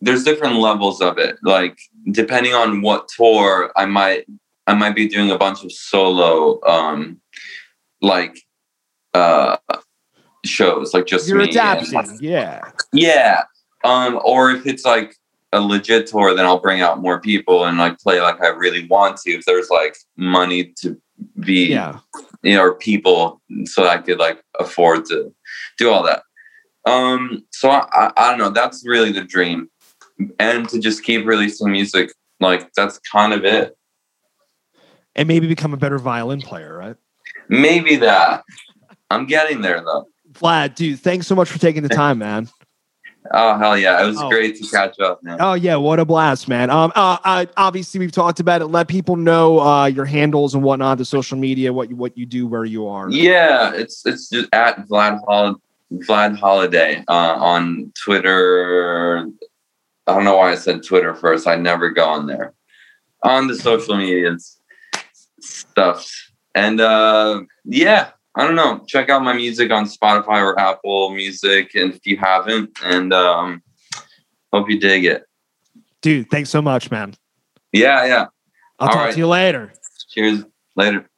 there's different levels of it. Like depending on what tour, I might I might be doing a bunch of solo, um, like uh, shows, like just You're me. and- Yeah. yeah. Um, or if it's like a legit tour, then I'll bring out more people and like play like I really want to. If there's like money to be, Yeah. you know, or people, so I could like afford to do all that. Um, so I, I, I don't know. That's really the dream, and to just keep releasing music. Like that's kind of it. And maybe become a better violin player, right? Maybe that. I'm getting there though. Vlad, dude, thanks so much for taking the time, man. Oh hell yeah! It was Oh. great to catch up, man. Oh yeah, what a blast, man. Um, uh, uh, obviously we've talked about it. Let people know uh, your handles and whatnot, the social media, what you what you do, where you are. Yeah, it's it's just at Vlad Hol- Vlad Holiday uh, on Twitter. I don't know why I said Twitter first. I never go on there. On the social medias stuff. And uh yeah, I don't know. Check out my music on Spotify or Apple Music and if you haven't and um hope you dig it. Dude, thanks so much, man. Yeah, yeah. I'll All talk right. to you later. Cheers. Later.